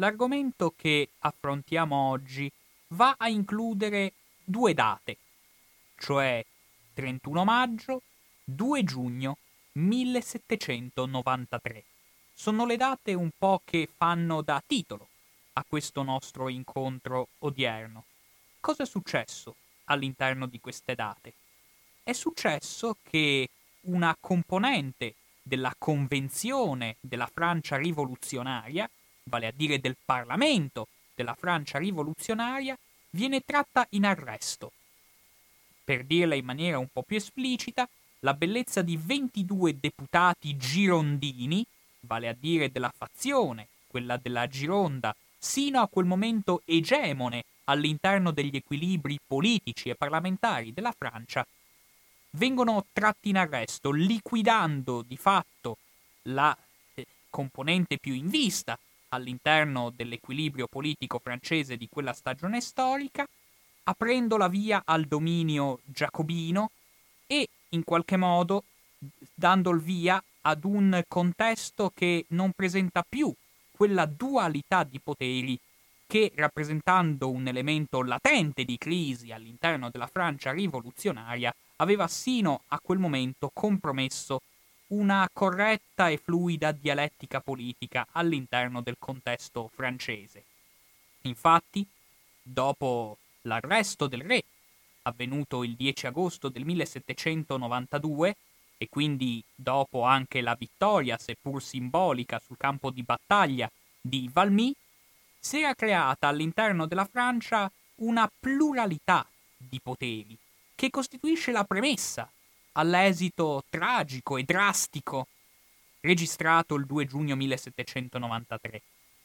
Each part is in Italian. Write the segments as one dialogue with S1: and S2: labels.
S1: l'argomento che affrontiamo oggi va a includere due date, cioè 31 maggio, 2 giugno 1793. Sono le date un po' che fanno da titolo a questo nostro incontro odierno. Cosa è successo all'interno di queste date? È successo che una componente della Convenzione della Francia rivoluzionaria, vale a dire del Parlamento della Francia rivoluzionaria, viene tratta in arresto. Per dirla in maniera un po' più esplicita, la bellezza di 22 deputati girondini, vale a dire della fazione, quella della Gironda, sino a quel momento egemone all'interno degli equilibri politici e parlamentari della Francia, vengono tratti in arresto, liquidando di fatto la eh, componente più in vista all'interno dell'equilibrio politico francese di quella stagione storica, aprendo la via al dominio giacobino e in qualche modo dando il via ad un contesto che non presenta più quella dualità di poteri che, rappresentando un elemento latente di crisi all'interno della Francia rivoluzionaria, aveva sino a quel momento compromesso una corretta e fluida dialettica politica all'interno del contesto francese. Infatti, dopo l'arresto del re, avvenuto il 10 agosto del 1792, e quindi dopo anche la vittoria, seppur simbolica, sul campo di battaglia di Valmy, si era creata all'interno della Francia una pluralità di poteri, che costituisce la premessa all'esito tragico e drastico registrato il 2 giugno 1793.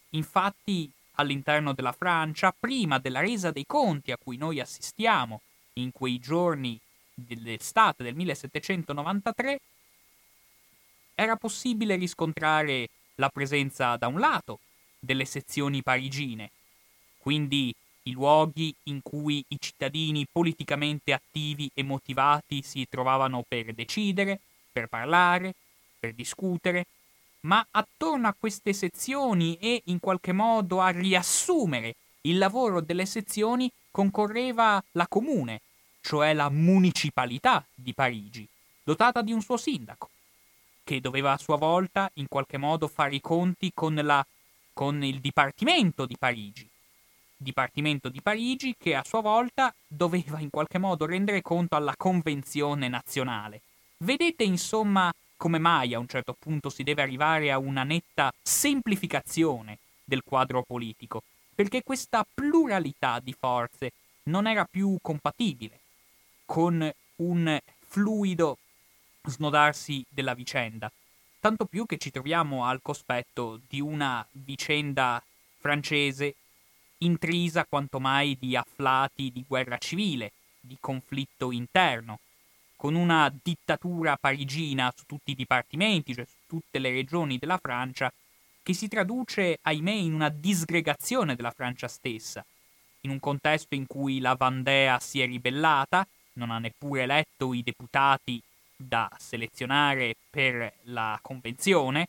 S1: Infatti, all'interno della Francia, prima della resa dei conti a cui noi assistiamo in quei giorni dell'estate del 1793, era possibile riscontrare la presenza da un lato delle sezioni parigine, quindi i luoghi in cui i cittadini politicamente attivi e motivati si trovavano per decidere, per parlare, per discutere, ma attorno a queste sezioni e in qualche modo a riassumere il lavoro delle sezioni concorreva la comune, cioè la municipalità di Parigi, dotata di un suo sindaco, che doveva a sua volta in qualche modo fare i conti con, la, con il Dipartimento di Parigi. Dipartimento di Parigi che a sua volta doveva in qualche modo rendere conto alla Convenzione nazionale. Vedete insomma come mai a un certo punto si deve arrivare a una netta semplificazione del quadro politico, perché questa pluralità di forze non era più compatibile con un fluido snodarsi della vicenda. Tanto più che ci troviamo al cospetto di una vicenda francese intrisa quanto mai di afflati di guerra civile, di conflitto interno, con una dittatura parigina su tutti i dipartimenti, cioè su tutte le regioni della Francia, che si traduce, ahimè, in una disgregazione della Francia stessa, in un contesto in cui la Vandea si è ribellata, non ha neppure eletto i deputati da selezionare per la convenzione,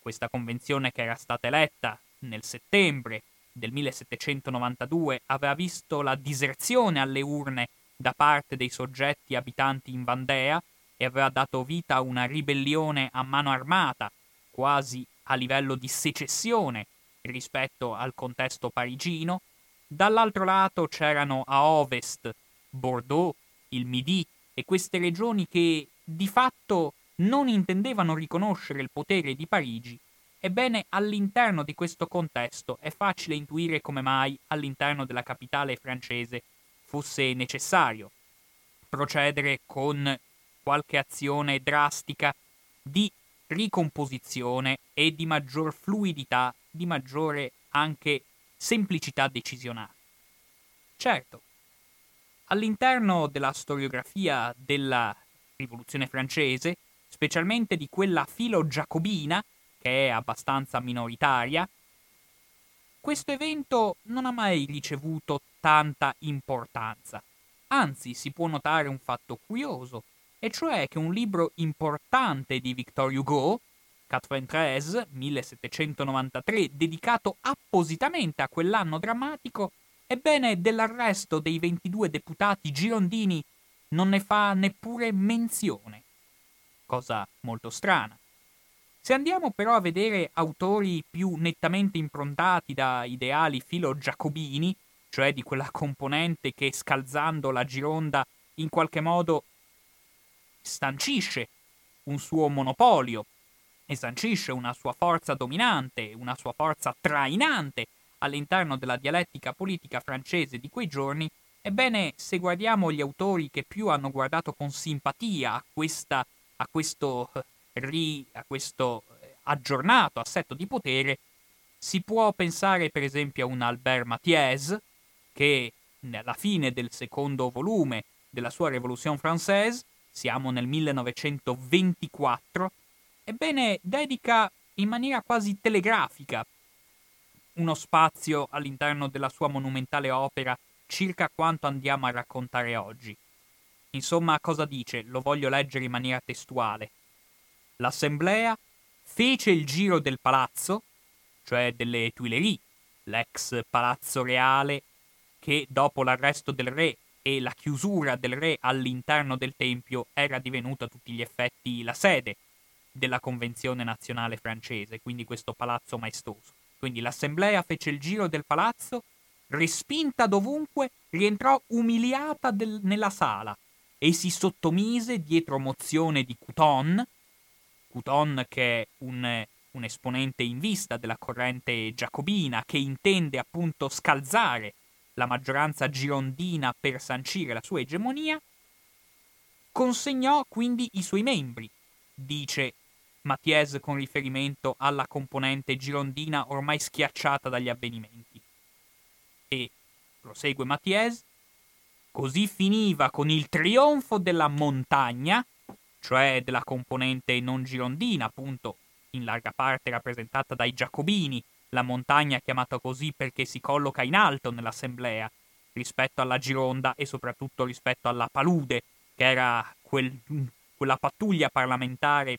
S1: questa convenzione che era stata eletta nel settembre del 1792 aveva visto la diserzione alle urne da parte dei soggetti abitanti in Vandea e aveva dato vita a una ribellione a mano armata, quasi a livello di secessione rispetto al contesto parigino. Dall'altro lato c'erano a ovest Bordeaux, il Midi e queste regioni che di fatto non intendevano riconoscere il potere di Parigi, ebbene all'interno di questo contesto è facile intuire come mai all'interno della capitale francese fosse necessario procedere con qualche azione drastica di ricomposizione e di maggior fluidità, di maggiore anche semplicità decisionale. Certo, all'interno della storiografia della rivoluzione francese, specialmente di quella filo giacobina, che è abbastanza minoritaria, questo evento non ha mai ricevuto tanta importanza. Anzi, si può notare un fatto curioso, e cioè che un libro importante di Victor Hugo, 93, 1793, dedicato appositamente a quell'anno drammatico, ebbene dell'arresto dei 22 deputati girondini non ne fa neppure menzione. Cosa molto strana. Se andiamo però a vedere autori più nettamente improntati da ideali filo-giacobini, cioè di quella componente che scalzando la Gironda in qualche modo stancisce un suo monopolio e sancisce una sua forza dominante, una sua forza trainante all'interno della dialettica politica francese di quei giorni, ebbene, se guardiamo gli autori che più hanno guardato con simpatia a, questa, a questo, eh, ri, a questo eh, aggiornato assetto di potere, si può pensare per esempio a un Albert Mathiez, che alla fine del secondo volume della sua Révolution Française, siamo nel 1924, ebbene dedica in maniera quasi telegrafica uno spazio all'interno della sua monumentale opera circa quanto andiamo a raccontare oggi. Insomma, cosa dice? Lo voglio leggere in maniera testuale. L'assemblea fece il giro del palazzo, cioè delle Tuileries, l'ex palazzo reale che dopo l'arresto del re e la chiusura del re all'interno del tempio era divenuta a tutti gli effetti la sede della Convenzione nazionale francese, quindi questo palazzo maestoso. Quindi l'assemblea fece il giro del palazzo, respinta dovunque, rientrò umiliata del, nella sala e si sottomise dietro mozione di Couton, Couton che è un, un esponente in vista della corrente giacobina che intende appunto scalzare la maggioranza girondina per sancire la sua egemonia, consegnò quindi i suoi membri, dice Mathies con riferimento alla componente girondina ormai schiacciata dagli avvenimenti. E, prosegue Mathies, così finiva con il trionfo della montagna, cioè della componente non girondina, appunto in larga parte rappresentata dai giacobini, la montagna chiamata così perché si colloca in alto nell'assemblea, rispetto alla Gironda e soprattutto rispetto alla Palude, che era quel, quella pattuglia parlamentare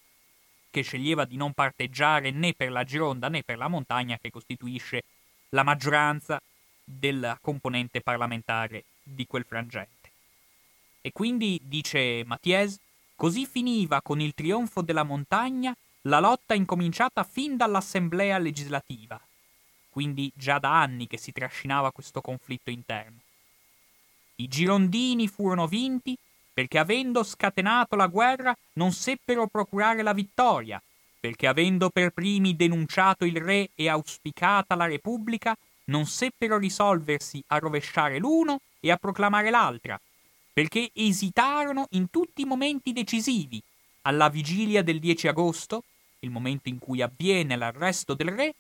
S1: che sceglieva di non parteggiare né per la Gironda né per la montagna che costituisce la maggioranza della componente parlamentare di quel frangente. E quindi, dice Mathies, così finiva con il trionfo della montagna la lotta incominciata fin dall'assemblea legislativa, quindi già da anni che si trascinava questo conflitto interno. I girondini furono vinti perché avendo scatenato la guerra non seppero procurare la vittoria, perché avendo per primi denunciato il re e auspicata la Repubblica, non seppero risolversi a rovesciare l'uno e a proclamare l'altra, perché esitarono in tutti i momenti decisivi, alla vigilia del 10 agosto, il momento in cui avviene l'arresto del re,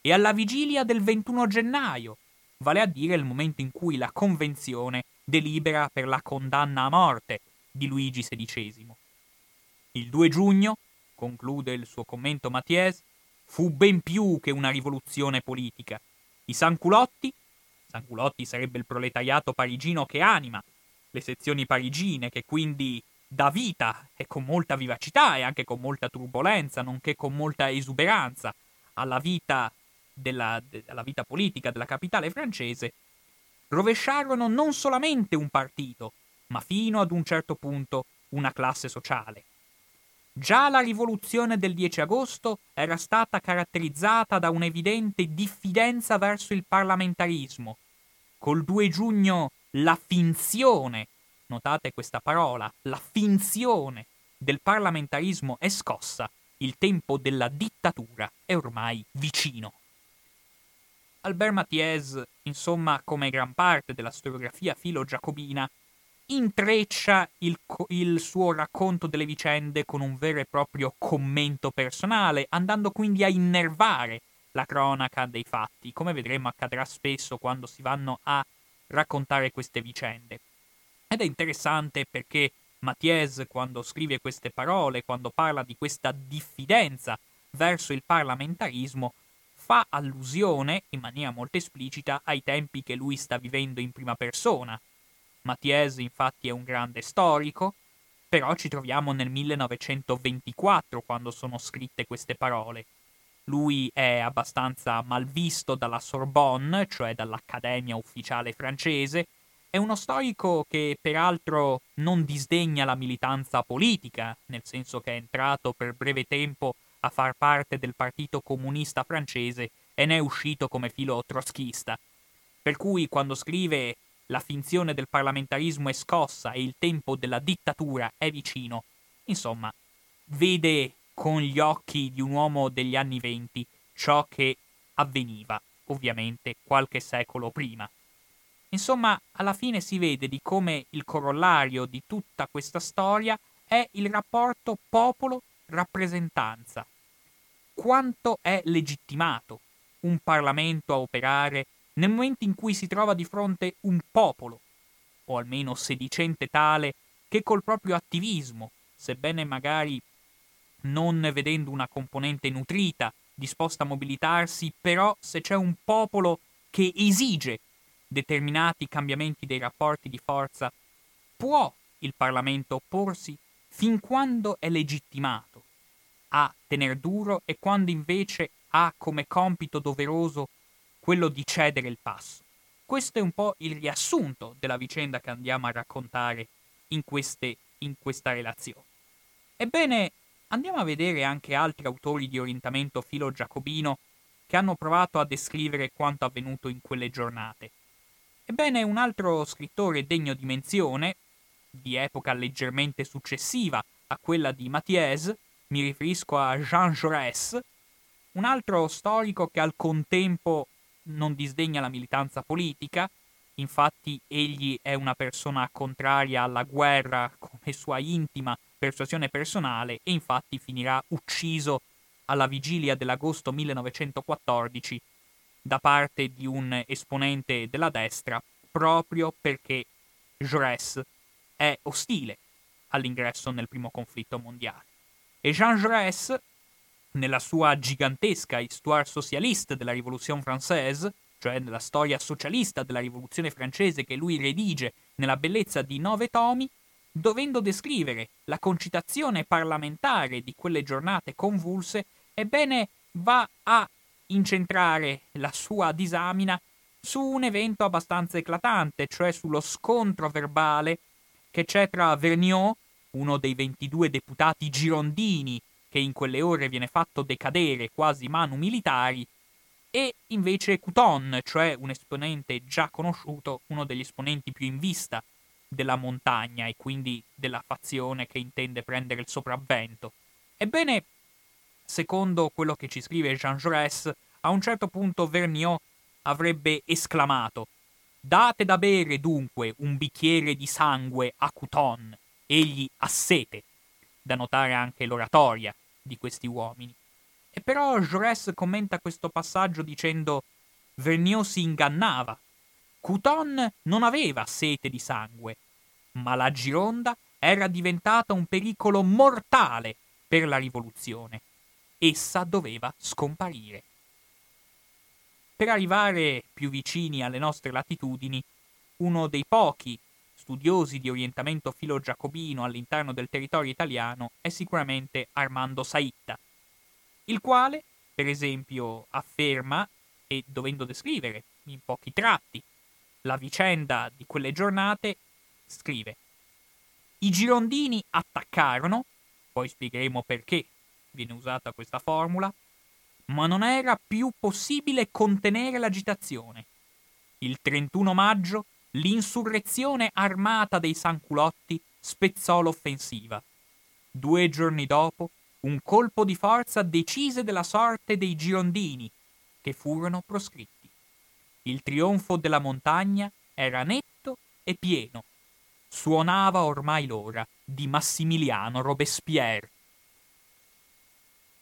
S1: e alla vigilia del 21 gennaio, vale a dire il momento in cui la Convenzione delibera per la condanna a morte di Luigi XVI. Il 2 giugno, conclude il suo commento Mathies, fu ben più che una rivoluzione politica. I sanculotti, sanculotti sarebbe il proletariato parigino che anima le sezioni parigine, che quindi dà vita e con molta vivacità e anche con molta turbolenza, nonché con molta esuberanza alla vita, della, alla vita politica della capitale francese, rovesciarono non solamente un partito, ma fino ad un certo punto una classe sociale. Già la rivoluzione del 10 agosto era stata caratterizzata da un'evidente diffidenza verso il parlamentarismo. Col 2 giugno la finzione, notate questa parola, la finzione del parlamentarismo è scossa, il tempo della dittatura è ormai vicino. Albert Mathies, insomma, come gran parte della storiografia filo-giacobina, intreccia il, il, suo racconto delle vicende con un vero e proprio commento personale, andando quindi a innervare la cronaca dei fatti, come vedremo accadrà spesso quando si vanno a raccontare queste vicende. Ed è interessante perché Mathies, quando scrive queste parole, quando parla di questa diffidenza verso il parlamentarismo, fa allusione in maniera molto esplicita ai tempi che lui sta vivendo in prima persona. Mathies infatti è un grande storico, però ci troviamo nel 1924 quando sono scritte queste parole. Lui è abbastanza malvisto dalla Sorbonne, cioè dall'Accademia ufficiale francese, è uno storico che peraltro non disdegna la militanza politica, nel senso che è entrato per breve tempo a far parte del Partito Comunista francese e ne è uscito come filo trotschista. Per cui quando scrive la finzione del parlamentarismo è scossa e il tempo della dittatura è vicino, insomma, vede con gli occhi di un uomo degli anni venti ciò che avveniva, ovviamente, qualche secolo prima. Insomma, alla fine si vede di come il corollario di tutta questa storia è il rapporto popolo-rappresentanza. Quanto è legittimato un Parlamento a operare nel momento in cui si trova di fronte un popolo, o almeno sedicente tale, che col proprio attivismo, sebbene magari non vedendo una componente nutrita, disposta a mobilitarsi, però se c'è un popolo che esige determinati cambiamenti dei rapporti di forza, può il Parlamento opporsi fin quando è legittimato a tener duro e quando invece ha come compito doveroso quello di cedere il passo. Questo è un po' il riassunto della vicenda che andiamo a raccontare in, queste, in questa relazione. Ebbene, Andiamo a vedere anche altri autori di orientamento filo-giacobino che hanno provato a descrivere quanto avvenuto in quelle giornate. Ebbene, un altro scrittore degno di menzione, di epoca leggermente successiva a quella di Mathiez, mi riferisco a Jean Jaurès, un altro storico che al contempo non disdegna la militanza politica, infatti egli è una persona contraria alla guerra come sua intima persuasione personale e infatti finirà ucciso alla vigilia dell'agosto 1914 da parte di un esponente della destra proprio perché Jaurès è ostile all'ingresso nel primo conflitto mondiale. E Jean Jaurès, nella sua gigantesca Histoire socialiste della Rivoluzione française, cioè nella storia socialista della Rivoluzione francese che lui redige nella bellezza di nove tomi, dovendo descrivere la concitazione parlamentare di quelle giornate convulse, ebbene va a incentrare la sua disamina su un evento abbastanza eclatante, cioè sullo scontro verbale che c'è tra Vergniaud, uno dei 22 deputati girondini che in quelle ore viene fatto decadere quasi manu militari, e invece Couton, cioè un esponente già conosciuto, uno degli esponenti più in vista della montagna e quindi della fazione che intende prendere il sopravvento. Ebbene, secondo quello che ci scrive Jean Jaurès, a un certo punto Vergniaud avrebbe esclamato Date da bere dunque un bicchiere di sangue a Couton, egli ha sete. Da notare anche l'oratoria di questi uomini. E però Jaurès commenta questo passaggio dicendo Vergniaud si ingannava Couton non aveva sete di sangue, ma la Gironda era diventata un pericolo mortale per la rivoluzione. Essa doveva scomparire. Per arrivare più vicini alle nostre latitudini, uno dei pochi studiosi di orientamento filo-giacobino all'interno del territorio italiano è sicuramente Armando Saitta, il quale, per esempio, afferma, e dovendo descrivere in pochi tratti la vicenda di quelle giornate, scrive I girondini attaccarono, poi spiegheremo perché viene usata questa formula, ma non era più possibile contenere l'agitazione. Il 31 maggio l'insurrezione armata dei Sanculotti spezzò l'offensiva. Due giorni dopo, un colpo di forza decise della sorte dei girondini, che furono proscritti. Il trionfo della montagna era netto e pieno. Suonava ormai l'ora di Massimiliano Robespierre.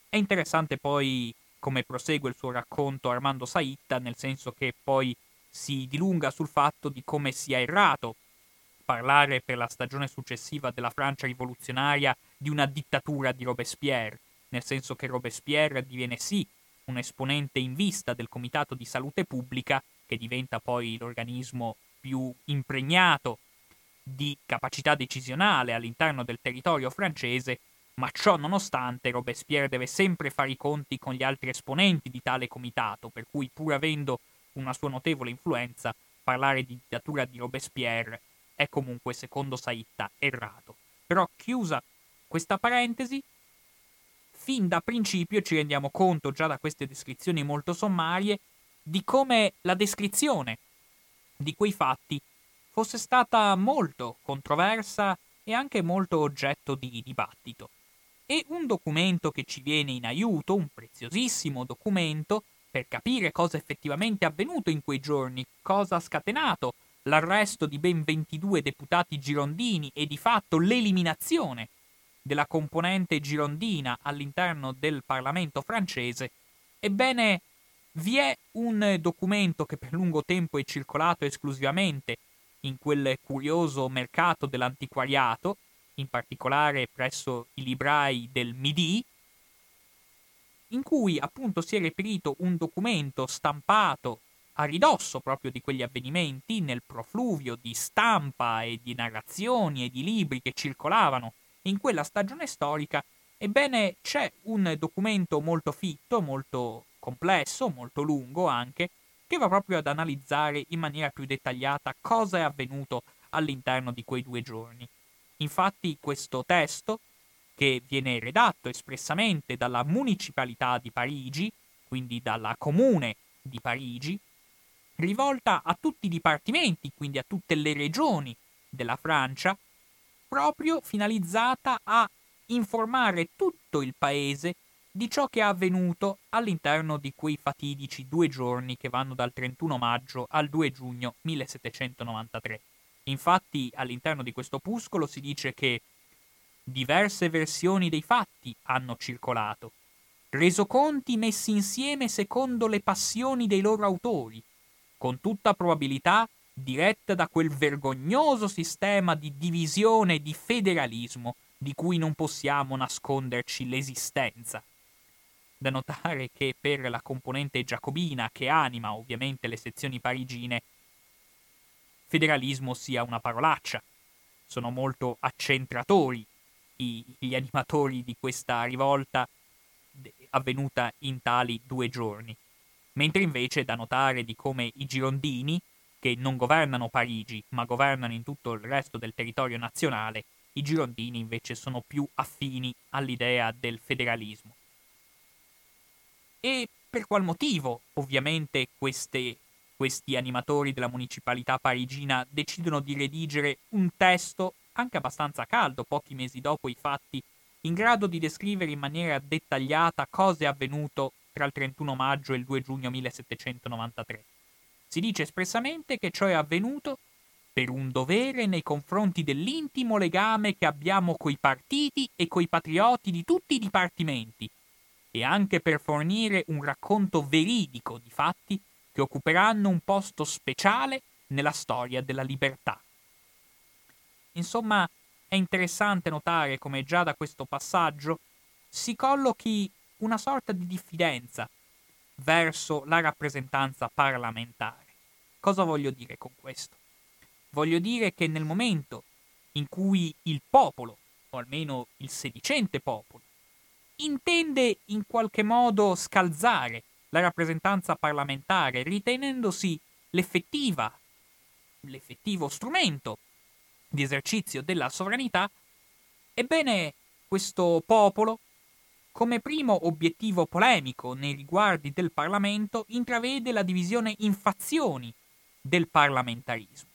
S1: È interessante poi come prosegue il suo racconto Armando Saitta, nel senso che poi si dilunga sul fatto di come sia errato parlare per la stagione successiva della Francia rivoluzionaria di una dittatura di Robespierre, nel senso che Robespierre diviene sì un esponente in vista del Comitato di Salute Pubblica, che diventa poi l'organismo più impregnato di capacità decisionale all'interno del territorio francese, ma ciò nonostante Robespierre deve sempre fare i conti con gli altri esponenti di tale comitato, per cui pur avendo una sua notevole influenza, parlare di dittatura di Robespierre è comunque, secondo Saitta, errato. Però chiusa questa parentesi, fin da principio ci rendiamo conto, già da queste descrizioni molto sommarie, di come la descrizione di quei fatti fosse stata molto controversa e anche molto oggetto di dibattito. E un documento che ci viene in aiuto, un preziosissimo documento, per capire cosa effettivamente è avvenuto in quei giorni, cosa ha scatenato l'arresto di ben 22 deputati girondini e di fatto l'eliminazione della componente girondina all'interno del Parlamento francese, ebbene vi è un documento che per lungo tempo è circolato esclusivamente in quel curioso mercato dell'antiquariato, in particolare presso i librai del Midi, in cui appunto si è reperito un documento stampato a ridosso proprio di quegli avvenimenti, nel profluvio di stampa e di narrazioni e di libri che circolavano in quella stagione storica, ebbene c'è un documento molto fitto, molto complesso, molto lungo anche, che va proprio ad analizzare in maniera più dettagliata cosa è avvenuto all'interno di quei due giorni. Infatti questo testo, che viene redatto espressamente dalla municipalità di Parigi, quindi dalla comune di Parigi, rivolta a tutti i dipartimenti, quindi a tutte le regioni della Francia, proprio finalizzata a informare tutto il paese di ciò che è avvenuto all'interno di quei fatidici due giorni che vanno dal 31 maggio al 2 giugno 1793. Infatti all'interno di questo opuscolo si dice che diverse versioni dei fatti hanno circolato, resoconti messi insieme secondo le passioni dei loro autori, con tutta probabilità diretta da quel vergognoso sistema di divisione e di federalismo di cui non possiamo nasconderci l'esistenza. Da notare che per la componente giacobina che anima ovviamente le sezioni parigine, federalismo sia una parolaccia. Sono molto accentratori gli animatori di questa rivolta avvenuta in tali due giorni mentre invece è da notare di come i girondini, che non governano Parigi, ma governano in tutto il resto del territorio nazionale, i girondini invece sono più affini all'idea del federalismo. E per qual motivo, ovviamente, queste, questi animatori della municipalità parigina decidono di redigere un testo anche abbastanza caldo, pochi mesi dopo i fatti, in grado di descrivere in maniera dettagliata cosa è avvenuto tra il 31 maggio e il 2 giugno 1793. Si dice espressamente che ciò è avvenuto per un dovere nei confronti dell'intimo legame che abbiamo coi partiti e coi patrioti di tutti i dipartimenti, e anche per fornire un racconto veridico di fatti che occuperanno un posto speciale nella storia della libertà. Insomma, è interessante notare come già da questo passaggio si collochi una sorta di diffidenza verso la rappresentanza parlamentare. Cosa voglio dire con questo? Voglio dire che nel momento in cui il popolo, o almeno il sedicente popolo, intende in qualche modo scalzare la rappresentanza parlamentare, ritenendosi l'effettiva, l'effettivo strumento di esercizio della sovranità, ebbene questo popolo come primo obiettivo polemico nei riguardi del Parlamento intravede la divisione in fazioni del parlamentarismo,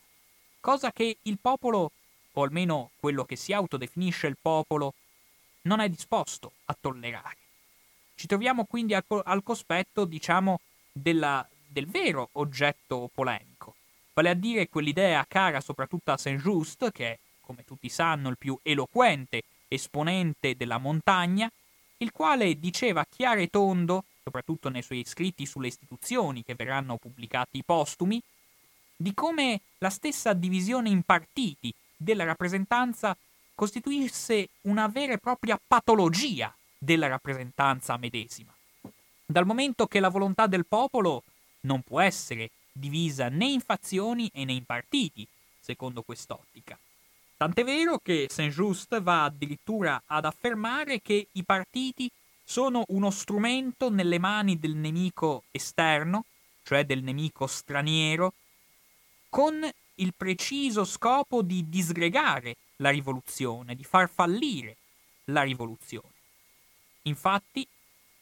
S1: cosa che il popolo, o almeno quello che si autodefinisce il popolo, non è disposto a tollerare. Ci troviamo quindi al, al cospetto, diciamo, della, del vero oggetto polemico, vale a dire quell'idea cara soprattutto a Saint-Just, che è, come tutti sanno, il più eloquente esponente della montagna, il quale diceva chiaro e tondo, soprattutto nei suoi scritti sulle istituzioni che verranno pubblicati postumi, di come la stessa divisione in partiti della rappresentanza costituisse una vera e propria patologia della rappresentanza medesima, dal momento che la volontà del popolo non può essere divisa né in fazioni né in partiti, secondo quest'ottica, Tant'è vero che Saint-Just va addirittura ad affermare che i partiti sono uno strumento nelle mani del nemico esterno, cioè del nemico straniero, con il preciso scopo di disgregare la rivoluzione, di far fallire la rivoluzione. Infatti,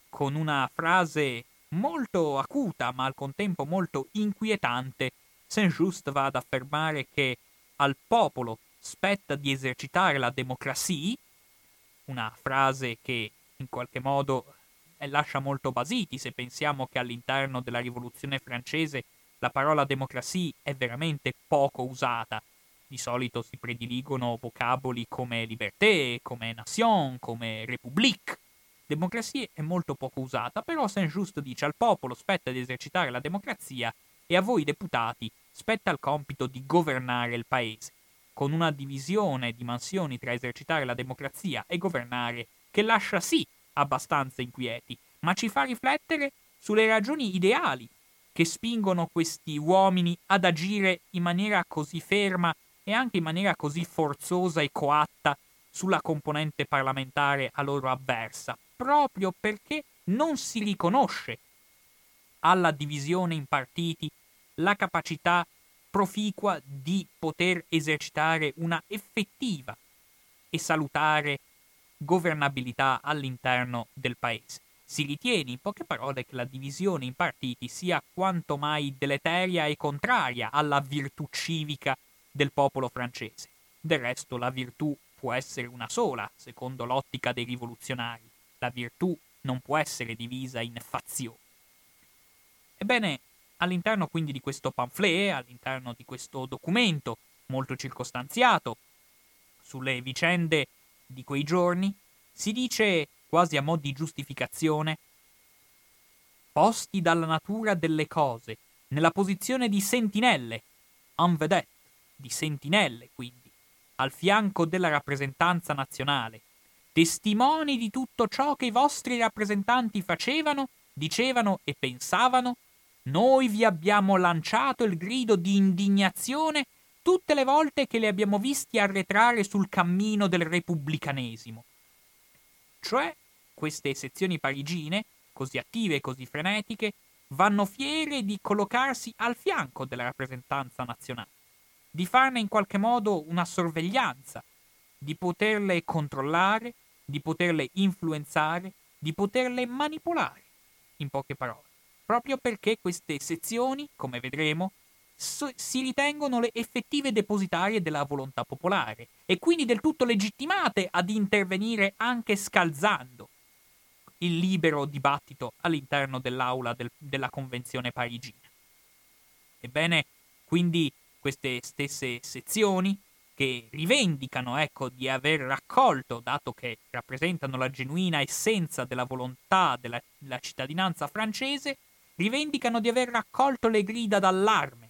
S1: con una frase molto acuta ma al contempo molto inquietante, Saint-Just va ad affermare che al popolo spetta di esercitare la democrazia, una frase che in qualche modo eh, lascia molto basiti se pensiamo che all'interno della rivoluzione francese la parola democrazia è veramente poco usata. Di solito si prediligono vocaboli come liberté, come nation, come république. Democrazia è molto poco usata, però Saint-Just dice al popolo spetta di esercitare la democrazia e a voi deputati spetta il compito di governare il paese, con una divisione di mansioni tra esercitare la democrazia e governare che lascia sì abbastanza inquieti, ma ci fa riflettere sulle ragioni ideali che spingono questi uomini ad agire in maniera così ferma e anche in maniera così forzosa e coatta sulla componente parlamentare a loro avversa, proprio perché non si riconosce alla divisione in partiti la capacità proficua di poter esercitare una effettiva e salutare governabilità all'interno del paese. Si ritiene in poche parole che la divisione in partiti sia quanto mai deleteria e contraria alla virtù civica del popolo francese. Del resto la virtù può essere una sola, secondo l'ottica dei rivoluzionari la virtù non può essere divisa in fazioni. Ebbene, all'interno quindi di questo pamphlet, all'interno di questo documento molto circostanziato sulle vicende di quei giorni, si dice quasi a mo' di giustificazione posti dalla natura delle cose nella posizione di sentinelle, en vedette, di sentinelle quindi, al fianco della rappresentanza nazionale, testimoni di tutto ciò che i vostri rappresentanti facevano, dicevano e pensavano, noi vi abbiamo lanciato il grido di indignazione tutte le volte che li abbiamo visti arretrare sul cammino del repubblicanesimo. Cioè, queste sezioni parigine, così attive e così frenetiche, vanno fiere di collocarsi al fianco della rappresentanza nazionale, di farne in qualche modo una sorveglianza, di poterle controllare, di poterle influenzare, di poterle manipolare, in poche parole, proprio perché queste sezioni, come vedremo, so- si ritengono le effettive depositarie della volontà popolare e quindi del tutto legittimate ad intervenire anche scalzando il libero dibattito all'interno dell'aula del- della Convenzione parigina. Ebbene, quindi queste stesse sezioni che rivendicano ecco, di aver raccolto, dato che rappresentano la genuina essenza della volontà della, della cittadinanza francese, rivendicano di aver raccolto le grida d'allarme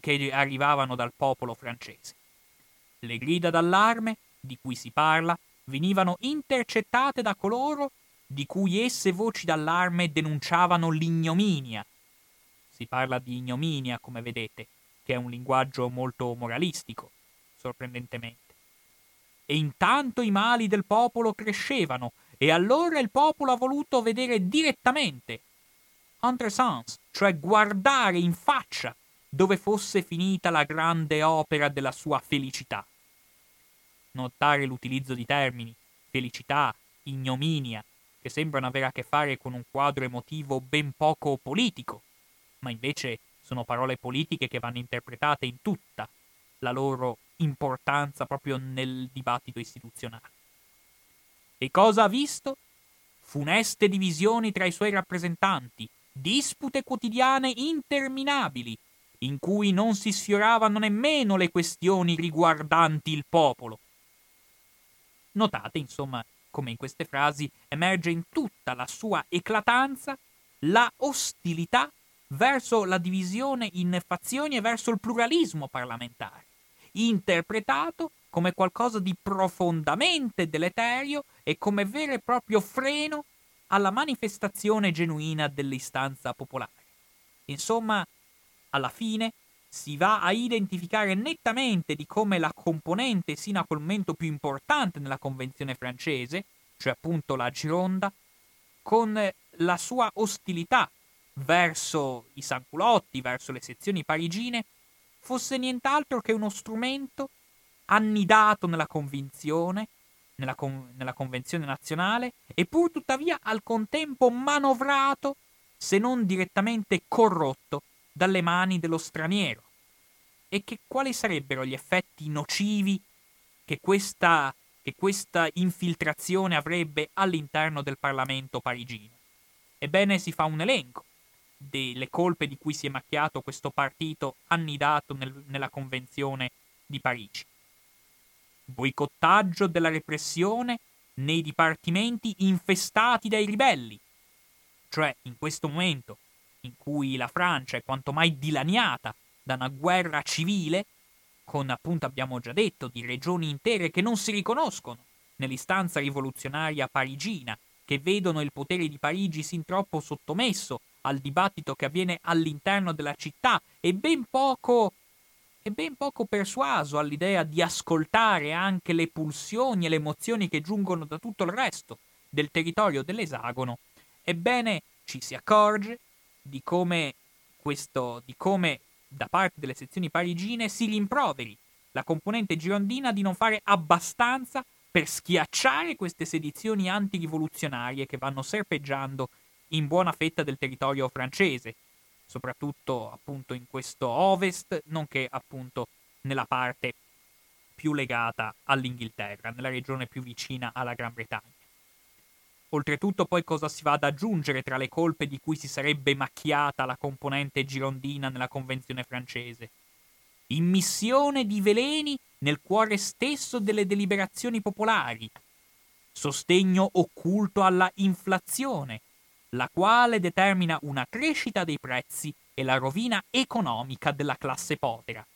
S1: che arrivavano dal popolo francese. Le grida d'allarme, di cui si parla, venivano intercettate da coloro di cui esse voci d'allarme denunciavano l'ignominia. Si parla di ignominia, come vedete, che è un linguaggio molto moralistico sorprendentemente. E intanto i mali del popolo crescevano, e allora il popolo ha voluto vedere direttamente, entre sens, cioè guardare in faccia dove fosse finita la grande opera della sua felicità. Notare l'utilizzo di termini, felicità, ignominia, che sembrano avere a che fare con un quadro emotivo ben poco politico, ma invece sono parole politiche che vanno interpretate in tutta la loro importanza proprio nel dibattito istituzionale. E cosa ha visto? Funeste divisioni tra i suoi rappresentanti, dispute quotidiane interminabili, in cui non si sfioravano nemmeno le questioni riguardanti il popolo. Notate, insomma, come in queste frasi emerge in tutta la sua eclatanza la ostilità verso la divisione in fazioni e verso il pluralismo parlamentare interpretato come qualcosa di profondamente deleterio e come vero e proprio freno alla manifestazione genuina dell'istanza popolare. Insomma, alla fine, si va a identificare nettamente di come la componente sino a quel momento più importante nella convenzione francese, cioè appunto la Gironda, con la sua ostilità verso i sanculotti, verso le sezioni parigine, fosse nient'altro che uno strumento annidato nella convinzione, nella, con- nella convenzione nazionale, e pur tuttavia al contempo manovrato, se non direttamente corrotto, dalle mani dello straniero. E che quali sarebbero gli effetti nocivi che questa, che questa infiltrazione avrebbe all'interno del Parlamento parigino? Ebbene, si fa un elenco delle colpe di cui si è macchiato questo partito annidato nel, nella Convenzione di Parigi. Boicottaggio della repressione nei dipartimenti infestati dai ribelli, cioè in questo momento in cui la Francia è quanto mai dilaniata da una guerra civile, con appunto abbiamo già detto di regioni intere che non si riconoscono nell'istanza rivoluzionaria parigina, che vedono il potere di Parigi sin troppo sottomesso al dibattito che avviene all'interno della città e ben poco e ben poco persuaso all'idea di ascoltare anche le pulsioni e le emozioni che giungono da tutto il resto del territorio dell'esagono, ebbene ci si accorge di come questo, di come da parte delle sezioni parigine si rimproveri la componente girondina di non fare abbastanza per schiacciare queste sedizioni antirivoluzionarie che vanno serpeggiando in buona fetta del territorio francese, soprattutto appunto in questo ovest, nonché appunto nella parte più legata all'Inghilterra, nella regione più vicina alla Gran Bretagna. Oltretutto poi cosa si va ad aggiungere tra le colpe di cui si sarebbe macchiata la componente girondina nella Convenzione francese? Immissione di veleni nel cuore stesso delle deliberazioni popolari, sostegno occulto alla inflazione, la quale determina una crescita dei prezzi e la rovina economica della classe povera.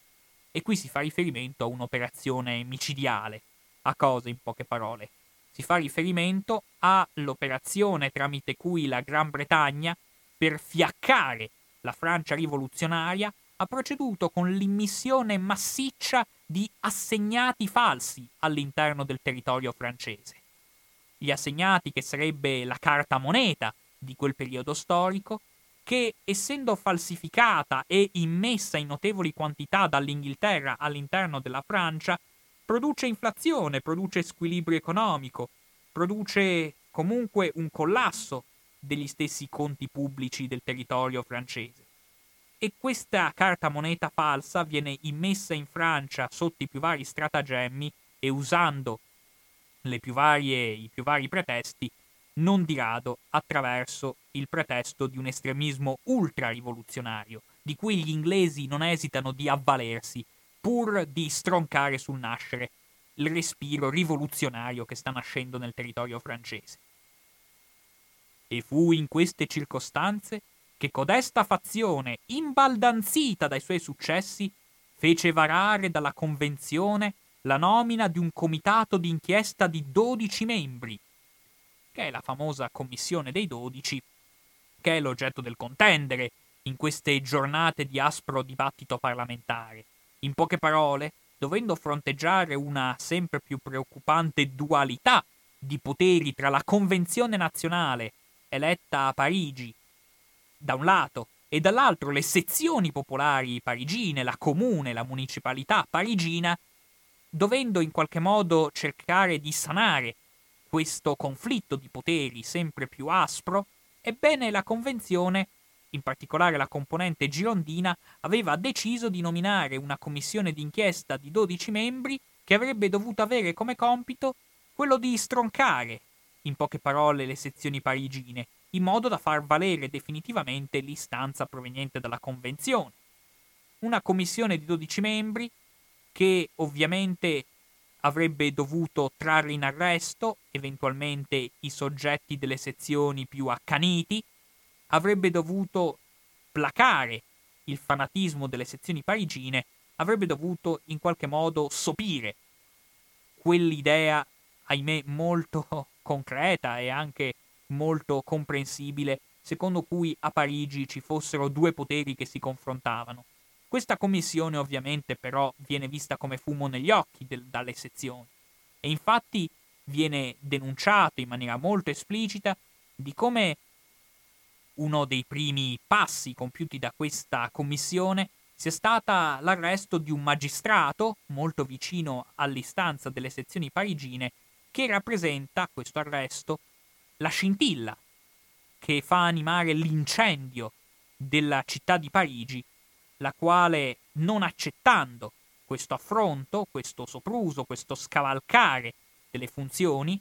S1: E qui si fa riferimento a un'operazione micidiale. A cosa, in poche parole? Si fa riferimento all'operazione tramite cui la Gran Bretagna, per fiaccare la Francia rivoluzionaria, ha proceduto con l'immissione massiccia di assegnati falsi all'interno del territorio francese. Gli assegnati che sarebbe la carta moneta di quel periodo storico, che essendo falsificata e immessa in notevoli quantità dall'Inghilterra all'interno della Francia, produce inflazione, produce squilibrio economico, produce comunque un collasso degli stessi conti pubblici del territorio francese. E questa carta moneta falsa viene immessa in Francia sotto i più vari stratagemmi e usando più varie, i più vari pretesti non di rado attraverso il pretesto di un estremismo ultra-rivoluzionario, di cui gli inglesi non esitano di avvalersi pur di stroncare sul nascere il respiro rivoluzionario che sta nascendo nel territorio francese. E fu in queste circostanze che codesta fazione, imbaldanzita dai suoi successi, fece varare dalla Convenzione la nomina di un comitato d'inchiesta di dodici membri, che è la famosa Commissione dei Dodici, che è l'oggetto del contendere in queste giornate di aspro dibattito parlamentare. In poche parole, dovendo fronteggiare una sempre più preoccupante dualità di poteri tra la Convenzione nazionale, eletta a Parigi, da un lato, e dall'altro le sezioni popolari parigine, la comune, la municipalità parigina, dovendo in qualche modo cercare di sanare questo conflitto di poteri sempre più aspro, ebbene la Convenzione, in particolare la componente girondina, aveva deciso di nominare una commissione d'inchiesta di 12 membri che avrebbe dovuto avere come compito quello di stroncare, in poche parole, le sezioni parigine, in modo da far valere definitivamente l'istanza proveniente dalla Convenzione. Una commissione di 12 membri che ovviamente avrebbe dovuto trarre in arresto eventualmente i soggetti delle sezioni più accaniti, avrebbe dovuto placare il fanatismo delle sezioni parigine, avrebbe dovuto in qualche modo sopire quell'idea, ahimè, molto concreta e anche molto comprensibile, secondo cui a Parigi ci fossero due poteri che si confrontavano, Questa commissione ovviamente però viene vista come fumo negli occhi del, dalle sezioni. E infatti viene denunciato in maniera molto esplicita di come uno dei primi passi compiuti da questa commissione sia stata l'arresto di un magistrato molto vicino all'istanza delle sezioni parigine che rappresenta questo arresto la scintilla che fa animare l'incendio della città di Parigi, la quale, non accettando questo affronto, questo sopruso, questo scavalcare delle funzioni,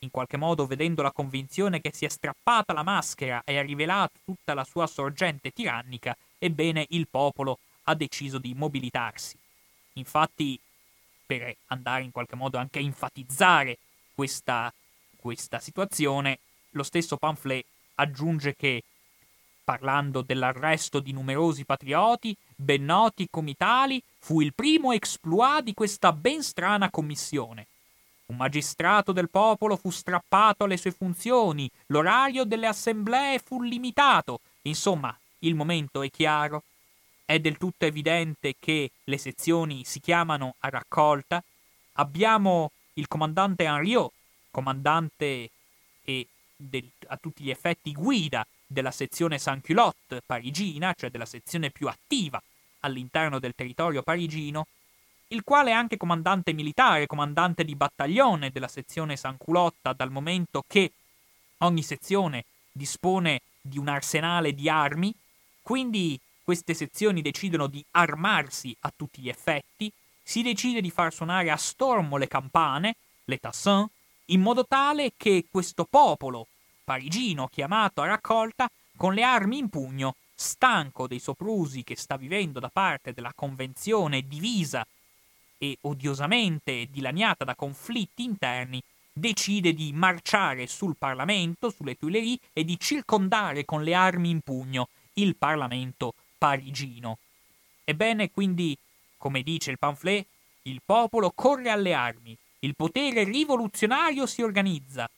S1: in qualche modo vedendo la convinzione che si è strappata la maschera e ha rivelato tutta la sua sorgente tirannica, ebbene il popolo ha deciso di mobilitarsi. Infatti, per andare in qualche modo anche a enfatizzare questa, questa situazione, lo stesso pamphlet aggiunge che, parlando dell'arresto di numerosi patrioti, ben noti come tali, fu il primo exploit di questa ben strana commissione. Un magistrato del popolo fu strappato alle sue funzioni, l'orario delle assemblee fu limitato. Insomma, il momento è chiaro. È del tutto evidente che le sezioni si chiamano a raccolta. Abbiamo il comandante Henriot, comandante e del, a tutti gli effetti guida della sezione Saint-Culotte parigina, cioè della sezione più attiva all'interno del territorio parigino, il quale è anche comandante militare, comandante di battaglione della sezione Saint-Culotte, dal momento che ogni sezione dispone di un arsenale di armi, quindi queste sezioni decidono di armarsi a tutti gli effetti, si decide di far suonare a stormo le campane, le tassin, in modo tale che questo popolo parigino chiamato a raccolta, con le armi in pugno, stanco dei soprusi che sta vivendo da parte della convenzione divisa e odiosamente dilaniata da conflitti interni, decide di marciare sul Parlamento, sulle Tuileries, e di circondare con le armi in pugno il Parlamento parigino. Ebbene, quindi, come dice il pamphlet, il popolo corre alle armi, il potere rivoluzionario si organizza,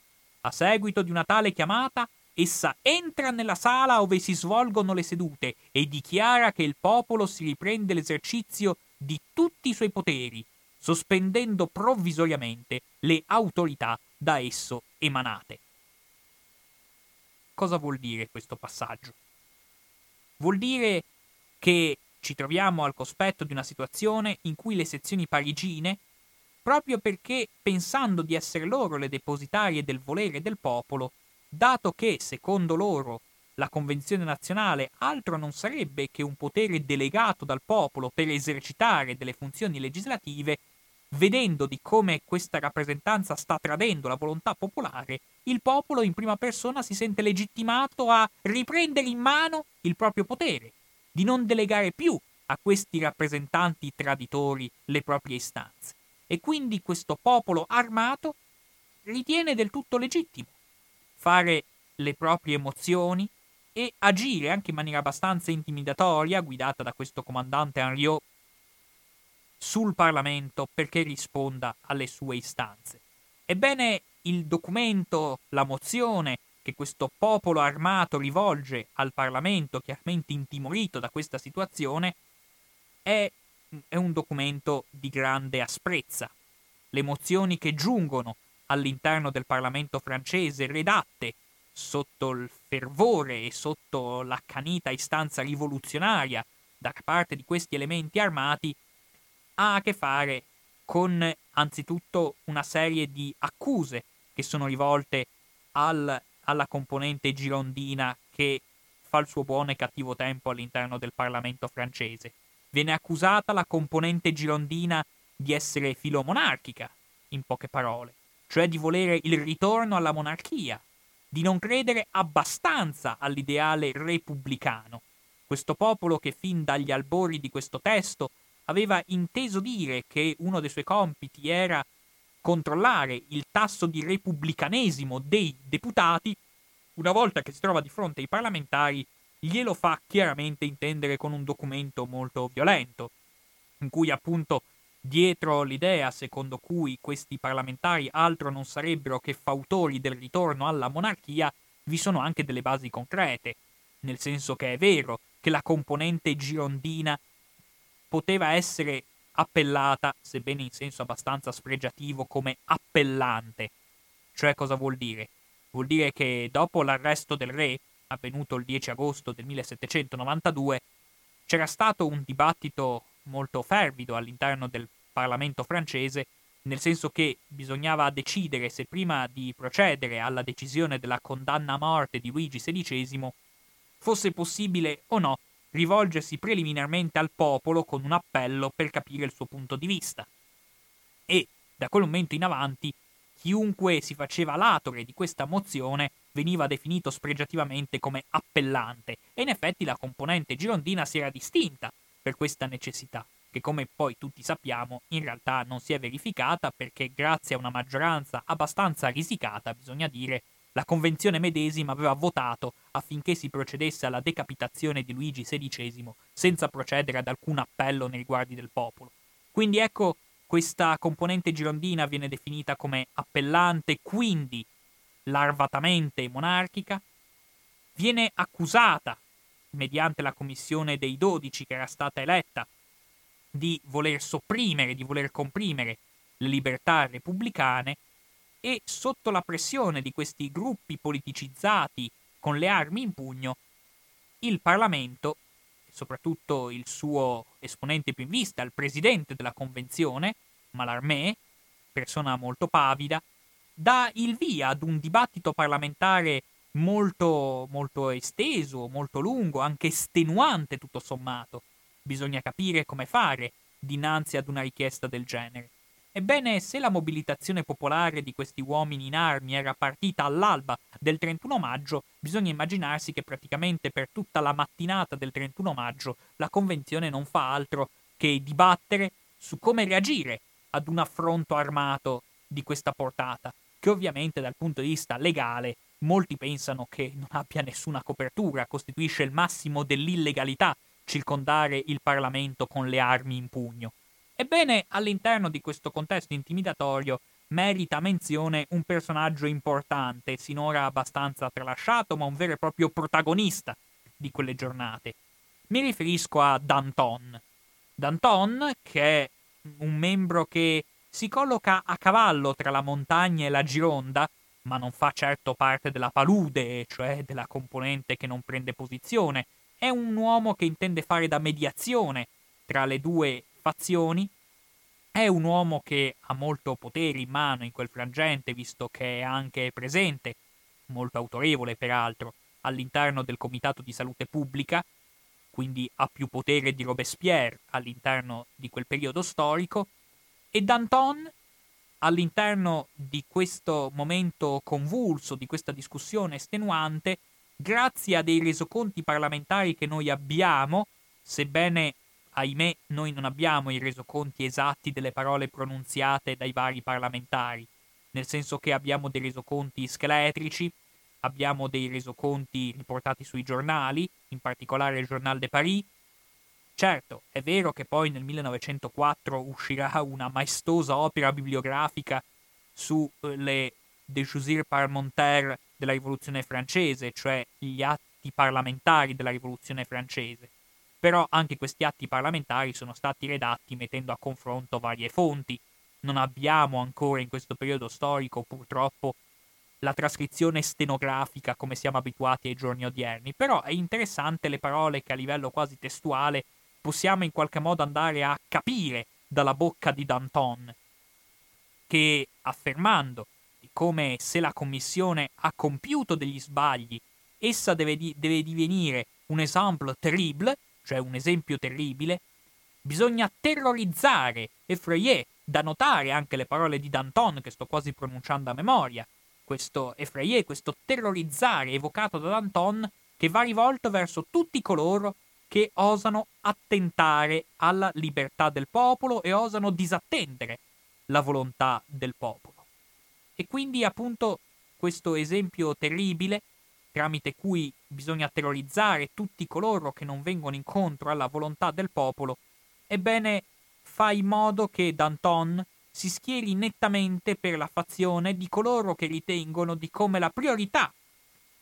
S1: a seguito di una tale chiamata, essa entra nella sala dove si svolgono le sedute e dichiara che il popolo si riprende l'esercizio di tutti i suoi poteri, sospendendo provvisoriamente le autorità da esso emanate. Cosa vuol dire questo passaggio? Vuol dire che ci troviamo al cospetto di una situazione in cui le sezioni parigine proprio perché, pensando di essere loro le depositarie del volere del popolo, dato che, secondo loro, la Convenzione nazionale altro non sarebbe che un potere delegato dal popolo per esercitare delle funzioni legislative, vedendo di come questa rappresentanza sta tradendo la volontà popolare, il popolo in prima persona si sente legittimato a riprendere in mano il proprio potere, di non delegare più a questi rappresentanti traditori le proprie istanze e quindi questo popolo armato ritiene del tutto legittimo fare le proprie emozioni e agire anche in maniera abbastanza intimidatoria, guidata da questo comandante Henriot, sul Parlamento perché risponda alle sue istanze. Ebbene, il documento, la mozione che questo popolo armato rivolge al Parlamento, chiaramente intimorito da questa situazione, è è un documento di grande asprezza. Le mozioni che giungono all'interno del Parlamento francese, redatte sotto il fervore e sotto l'accanita istanza rivoluzionaria da parte di questi elementi armati, ha a che fare con anzitutto una serie di accuse che sono rivolte al, alla componente girondina che fa il suo buono e cattivo tempo all'interno del Parlamento francese viene accusata la componente girondina di essere filomonarchica, in poche parole, cioè di volere il ritorno alla monarchia, di non credere abbastanza all'ideale repubblicano. Questo popolo che fin dagli albori di questo testo aveva inteso dire che uno dei suoi compiti era controllare il tasso di repubblicanesimo dei deputati, una volta che si trova di fronte ai parlamentari glielo fa chiaramente intendere con un documento molto violento, in cui appunto dietro l'idea secondo cui questi parlamentari altro non sarebbero che fautori del ritorno alla monarchia, vi sono anche delle basi concrete, nel senso che è vero che la componente girondina poteva essere appellata, sebbene in senso abbastanza spregiativo, come appellante. Cioè cosa vuol dire? Vuol dire che dopo l'arresto del re, avvenuto il 10 agosto del 1792, c'era stato un dibattito molto fervido all'interno del Parlamento francese, nel senso che bisognava decidere se prima di procedere alla decisione della condanna a morte di Luigi XVI fosse possibile o no rivolgersi preliminarmente al popolo con un appello per capire il suo punto di vista. E da quel momento in avanti chiunque si faceva latore di questa mozione veniva definito spregiativamente come appellante e in effetti la componente girondina si era distinta per questa necessità, che come poi tutti sappiamo in realtà non si è verificata perché grazie a una maggioranza abbastanza risicata, bisogna dire, la convenzione medesima aveva votato affinché si procedesse alla decapitazione di Luigi XVI senza procedere ad alcun appello nei riguardi del popolo. Quindi ecco, questa componente girondina viene definita come appellante, quindi larvatamente monarchica, viene accusata, mediante la commissione dei dodici che era stata eletta, di voler sopprimere, di voler comprimere le libertà repubblicane e sotto la pressione di questi gruppi politicizzati con le armi in pugno, il Parlamento, e soprattutto il suo esponente più in vista, il presidente della convenzione, Mallarmé, persona molto pavida, dà il via ad un dibattito parlamentare molto, molto esteso, molto lungo, anche estenuante tutto sommato. Bisogna capire come fare dinanzi ad una richiesta del genere. Ebbene, se la mobilitazione popolare di questi uomini in armi era partita all'alba del 31 maggio, bisogna immaginarsi che praticamente per tutta la mattinata del 31 maggio la convenzione non fa altro che dibattere su come reagire ad un affronto armato di questa portata, che ovviamente dal punto di vista legale molti pensano che non abbia nessuna copertura, costituisce il massimo dell'illegalità circondare il Parlamento con le armi in pugno. Ebbene, all'interno di questo contesto intimidatorio merita menzione un personaggio importante, sinora abbastanza tralasciato, ma un vero e proprio protagonista di quelle giornate. Mi riferisco a Danton. Danton, che è un membro che si colloca a cavallo tra la montagna e la Gironda, ma non fa certo parte della palude, cioè della componente che non prende posizione. È un uomo che intende fare da mediazione tra le due fazioni. È un uomo che ha molto potere in mano in quel frangente, visto che è anche presente, molto autorevole peraltro, all'interno del Comitato di Salute Pubblica, quindi ha più potere di Robespierre all'interno di quel periodo storico, e Danton all'interno di questo momento convulso, di questa discussione estenuante, grazie a dei resoconti parlamentari che noi abbiamo, sebbene ahimè, noi non abbiamo i resoconti esatti delle parole pronunziate dai vari parlamentari, nel senso che abbiamo dei resoconti scheletrici, abbiamo dei resoconti riportati sui giornali, in particolare il Journal de Paris. Certo, è vero che poi nel 1904 uscirà una maestosa opera bibliografica sulle De Jussir Parlementaire della Rivoluzione francese, cioè gli atti parlamentari della Rivoluzione francese però anche questi atti parlamentari sono stati redatti mettendo a confronto varie fonti. Non abbiamo ancora in questo periodo storico, purtroppo, la trascrizione stenografica come siamo abituati ai giorni odierni, però è interessante le parole che a livello quasi testuale possiamo in qualche modo andare a capire dalla bocca di Danton, che affermando di come se la Commissione ha compiuto degli sbagli, essa deve, di- deve divenire un esempio terrible, cioè un esempio terribile, bisogna terrorizzare, effrayé, da notare anche le parole di Danton che sto quasi pronunciando a memoria, questo effrayé, questo terrorizzare evocato da Danton che va rivolto verso tutti coloro che osano attentare alla libertà del popolo e osano disattendere la volontà del popolo. E quindi appunto questo esempio terribile tramite cui bisogna terrorizzare tutti coloro che non vengono incontro alla volontà del popolo, ebbene fa in modo che Danton si schieri nettamente per la fazione di coloro che ritengono di come la priorità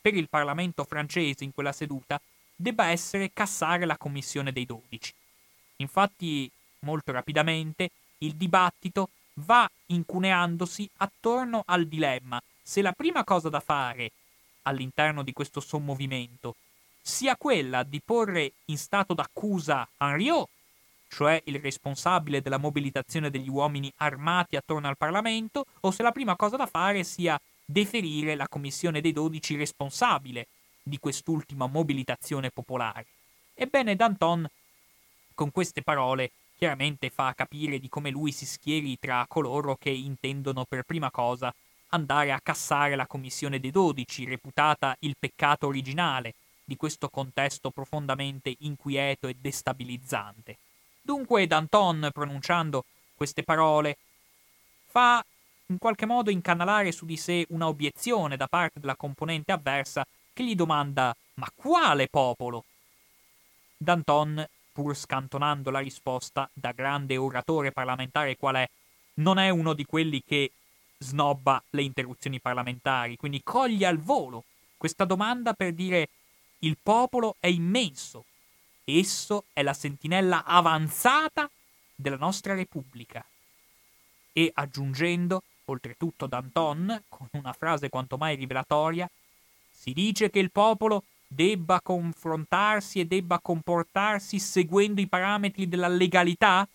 S1: per il Parlamento francese in quella seduta debba essere cassare la commissione dei dodici. Infatti, molto rapidamente, il dibattito va incuneandosi attorno al dilemma se la prima cosa da fare all'interno di questo sommovimento sia quella di porre in stato d'accusa Henriot, cioè il responsabile della mobilitazione degli uomini armati attorno al Parlamento, o se la prima cosa da fare sia deferire la commissione dei dodici responsabile di quest'ultima mobilitazione popolare. Ebbene, Danton, con queste parole, chiaramente fa capire di come lui si schieri tra coloro che intendono per prima cosa andare a cassare la commissione dei dodici, reputata il peccato originale di questo contesto profondamente inquieto e destabilizzante. Dunque Danton, pronunciando queste parole, fa in qualche modo incanalare su di sé una obiezione da parte della componente avversa che gli domanda ma quale popolo? Danton, pur scantonando la risposta da grande oratore parlamentare qual è, non è uno di quelli che snobba le interruzioni parlamentari, quindi coglie al volo questa domanda per dire il popolo è immenso, esso è la sentinella avanzata della nostra Repubblica. E aggiungendo, oltretutto Danton, con una frase quanto mai rivelatoria, si dice che il popolo debba confrontarsi e debba comportarsi seguendo i parametri della legalità?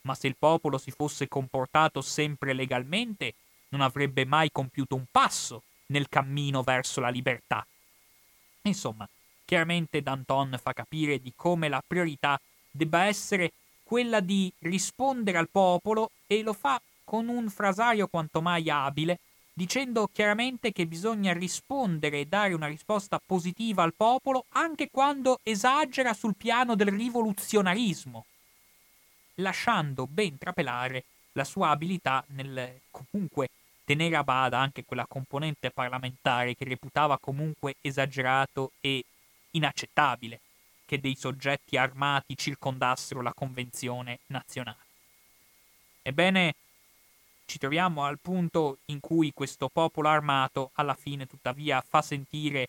S1: Ma se il popolo si fosse comportato sempre legalmente, non avrebbe mai compiuto un passo nel cammino verso la libertà. Insomma, chiaramente Danton fa capire di come la priorità debba essere quella di rispondere al popolo e lo fa con un frasario quanto mai abile, dicendo chiaramente che bisogna rispondere e dare una risposta positiva al popolo anche quando esagera sul piano del rivoluzionarismo, lasciando ben trapelare la sua abilità nel comunque tenere a bada anche quella componente parlamentare che reputava comunque esagerato e inaccettabile che dei soggetti armati circondassero la Convenzione nazionale. Ebbene, ci troviamo al punto in cui questo popolo armato alla fine tuttavia fa sentire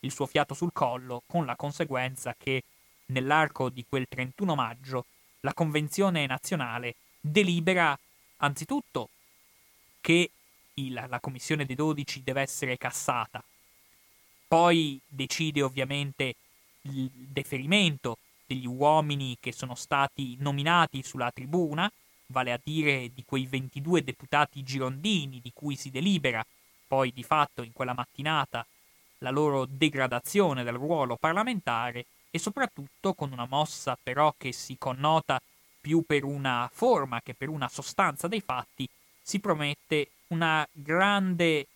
S1: il suo fiato sul collo, con la conseguenza che nell'arco di quel 31 maggio la Convenzione nazionale delibera anzitutto che il, la commissione dei 12 deve essere cassata. Poi decide ovviamente il deferimento degli uomini che sono stati nominati sulla tribuna, vale a dire di quei 22 deputati girondini di cui si delibera poi di fatto in quella mattinata la loro degradazione dal ruolo parlamentare e soprattutto con una mossa però che si connota più per una forma che per una sostanza dei fatti, si promette grande,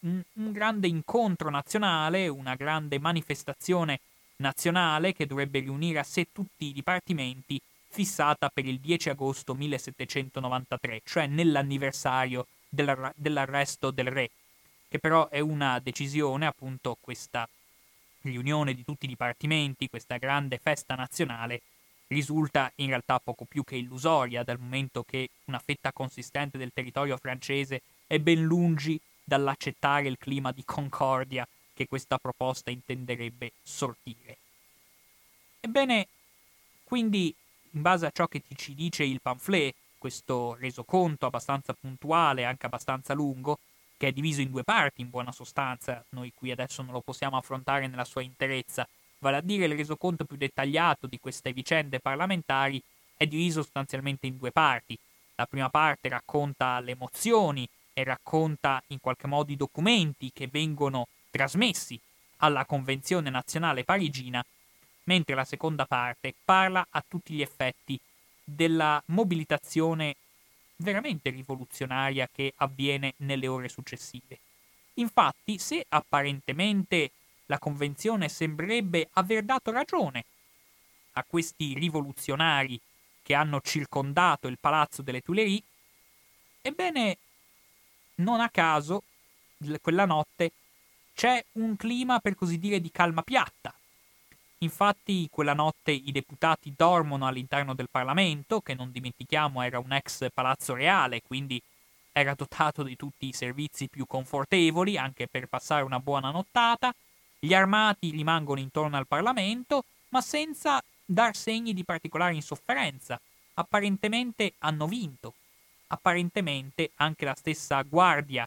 S1: un grande incontro nazionale, una grande manifestazione nazionale che dovrebbe riunire a sé tutti i dipartimenti fissata per il 10 agosto 1793, cioè nell'anniversario dell'arresto del re, che però è una decisione, appunto, questa riunione di tutti i dipartimenti, questa grande festa nazionale, risulta in realtà poco più che illusoria, dal momento che una fetta consistente del territorio francese è ben lungi dall'accettare il clima di concordia che questa proposta intenderebbe sortire. Ebbene, quindi, in base a ciò che ci dice il pamphlet, questo resoconto abbastanza puntuale, anche abbastanza lungo, che è diviso in due parti in buona sostanza, noi qui adesso non lo possiamo affrontare nella sua interezza, vale a dire il resoconto più dettagliato di queste vicende parlamentari, è diviso sostanzialmente in due parti. La prima parte racconta le emozioni e racconta in qualche modo i documenti che vengono trasmessi alla Convenzione nazionale parigina, mentre la seconda parte parla a tutti gli effetti della mobilitazione veramente rivoluzionaria che avviene nelle ore successive. Infatti, se apparentemente la Convenzione sembrerebbe aver dato ragione a questi rivoluzionari che hanno circondato il palazzo delle Tuileries, ebbene non a caso, quella notte, c'è un clima per così dire di calma piatta. Infatti quella notte i deputati dormono all'interno del Parlamento, che non dimentichiamo era un ex palazzo reale, quindi era dotato di tutti i servizi più confortevoli anche per passare una buona nottata. Gli armati rimangono intorno al Parlamento, ma senza dar segni di particolare insofferenza. Apparentemente hanno vinto. Apparentemente anche la stessa guardia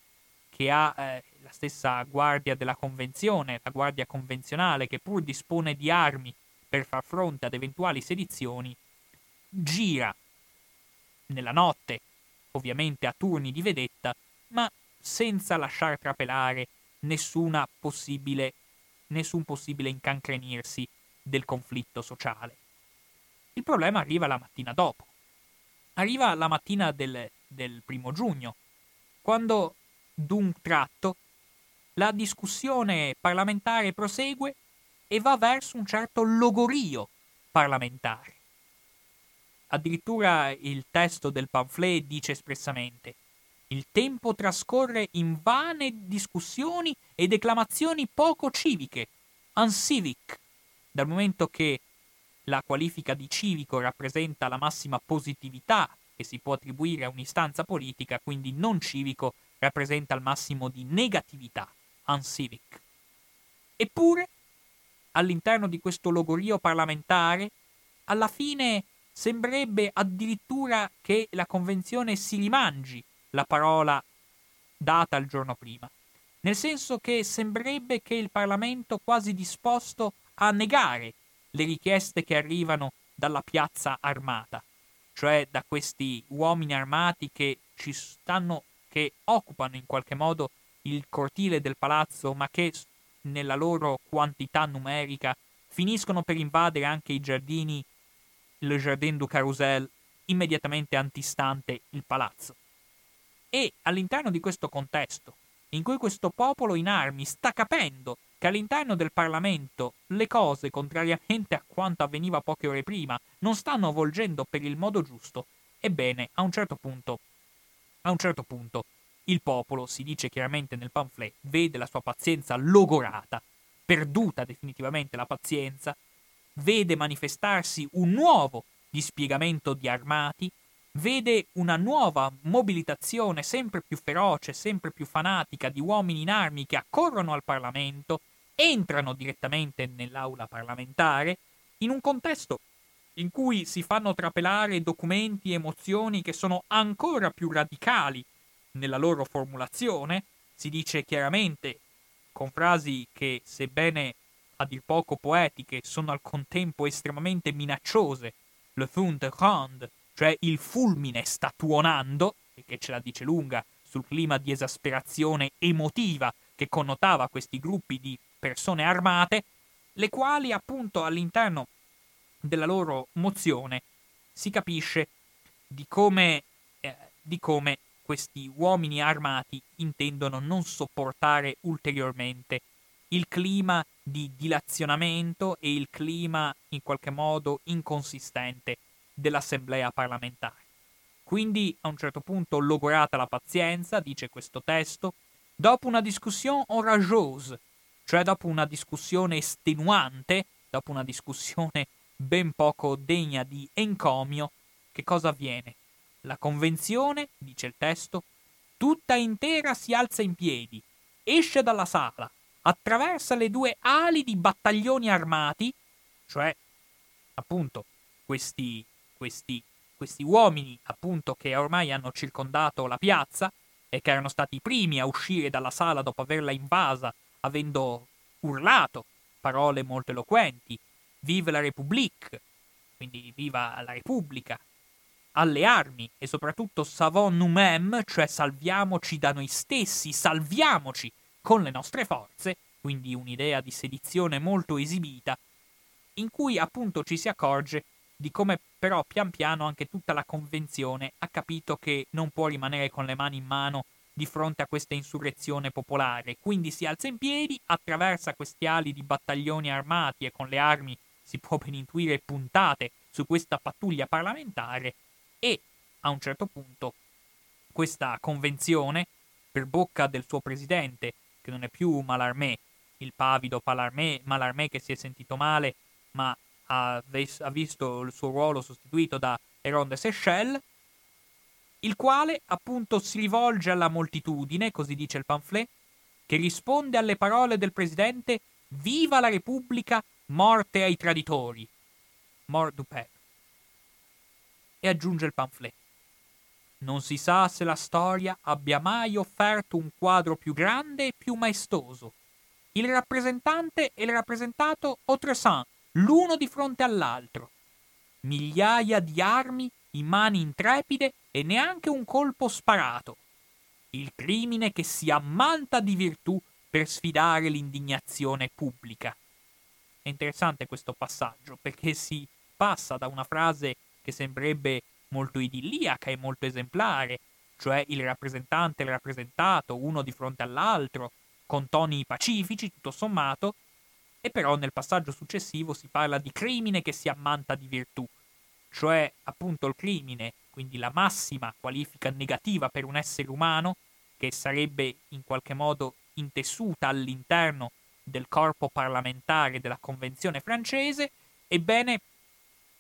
S1: che ha eh, la stessa guardia della convenzione, la guardia convenzionale che pur dispone di armi per far fronte ad eventuali sedizioni, gira nella notte, ovviamente a turni di vedetta, ma senza lasciar trapelare possibile, nessun possibile incancrenirsi del conflitto sociale. Il problema arriva la mattina dopo. Arriva la mattina del, del primo giugno, quando d'un tratto la discussione parlamentare prosegue e va verso un certo logorio parlamentare. Addirittura il testo del pamphlet dice espressamente il tempo trascorre in vane discussioni e declamazioni poco civiche, uncivic, dal momento che la qualifica di civico rappresenta la massima positività che si può attribuire a un'istanza politica, quindi non civico rappresenta il massimo di negatività, uncivic. Eppure, all'interno di questo logorio parlamentare, alla fine sembrerebbe addirittura che la convenzione si rimangi la parola data il giorno prima, nel senso che sembrerebbe che il Parlamento quasi disposto a negare le richieste che arrivano dalla piazza armata, cioè da questi uomini armati che ci stanno, che occupano in qualche modo il cortile del palazzo, ma che nella loro quantità numerica finiscono per invadere anche i giardini, le Jardin du Carrousel, immediatamente antistante il palazzo. E all'interno di questo contesto, in cui questo popolo in armi sta capendo che all'interno del Parlamento le cose, contrariamente a quanto avveniva poche ore prima, non stanno volgendo per il modo giusto, ebbene, a un certo punto, a un certo punto, il popolo, si dice chiaramente nel pamphlet, vede la sua pazienza logorata, perduta definitivamente la pazienza, vede manifestarsi un nuovo dispiegamento di armati, vede una nuova mobilitazione sempre più feroce, sempre più fanatica di uomini in armi che accorrono al Parlamento, entrano direttamente nell'aula parlamentare, in un contesto in cui si fanno trapelare documenti e emozioni che sono ancora più radicali nella loro formulazione, si dice chiaramente, con frasi che, sebbene a dir poco poetiche, sono al contempo estremamente minacciose, le fund ronde, cioè il fulmine sta tuonando, e che ce la dice lunga sul clima di esasperazione emotiva che connotava questi gruppi di persone armate, le quali appunto all'interno della loro mozione si capisce di come, eh, di come questi uomini armati intendono non sopportare ulteriormente il clima di dilazionamento e il clima in qualche modo inconsistente dell'assemblea parlamentare. Quindi a un certo punto logorata la pazienza, dice questo testo, dopo una discussione orageuse, cioè dopo una discussione estenuante, dopo una discussione ben poco degna di encomio, che cosa avviene? La convenzione, dice il testo, tutta intera si alza in piedi, esce dalla sala, attraversa le due ali di battaglioni armati, cioè appunto questi questi, questi uomini, appunto, che ormai hanno circondato la piazza e che erano stati i primi a uscire dalla sala dopo averla invasa, avendo urlato parole molto eloquenti, Vive la République, quindi viva la Repubblica, alle armi e soprattutto savons nous-mêmes, cioè salviamoci da noi stessi, salviamoci con le nostre forze, quindi un'idea di sedizione molto esibita, in cui appunto ci si accorge di come però pian piano anche tutta la convenzione ha capito che non può rimanere con le mani in mano di fronte a questa insurrezione popolare, quindi si alza in piedi, attraversa questi ali di battaglioni armati e con le armi si può ben intuire puntate su questa pattuglia parlamentare e a un certo punto questa convenzione, per bocca del suo presidente, che non è più Malarmé, il pavido Palarmé, Malarmé che si è sentito male, ma ha, ha visto il suo ruolo sostituito da Heron de Seychelles, il quale appunto si rivolge alla moltitudine, così dice il pamphlet, che risponde alle parole del presidente Viva la Repubblica, morte ai traditori. mort du père. E aggiunge il pamphlet. Non si sa se la storia abbia mai offerto un quadro più grande e più maestoso. Il rappresentante e il rappresentato Autresant, l'uno di fronte all'altro. Migliaia di armi in mani intrepide e neanche un colpo sparato. Il crimine che si ammanta di virtù per sfidare l'indignazione pubblica. È interessante questo passaggio perché si passa da una frase che sembrerebbe molto idilliaca e molto esemplare, cioè il rappresentante e il rappresentato, uno di fronte all'altro, con toni pacifici, tutto sommato, e però nel passaggio successivo si parla di crimine che si ammanta di virtù, cioè appunto il crimine, quindi la massima qualifica negativa per un essere umano, che sarebbe in qualche modo intessuta all'interno del corpo parlamentare della Convenzione francese, ebbene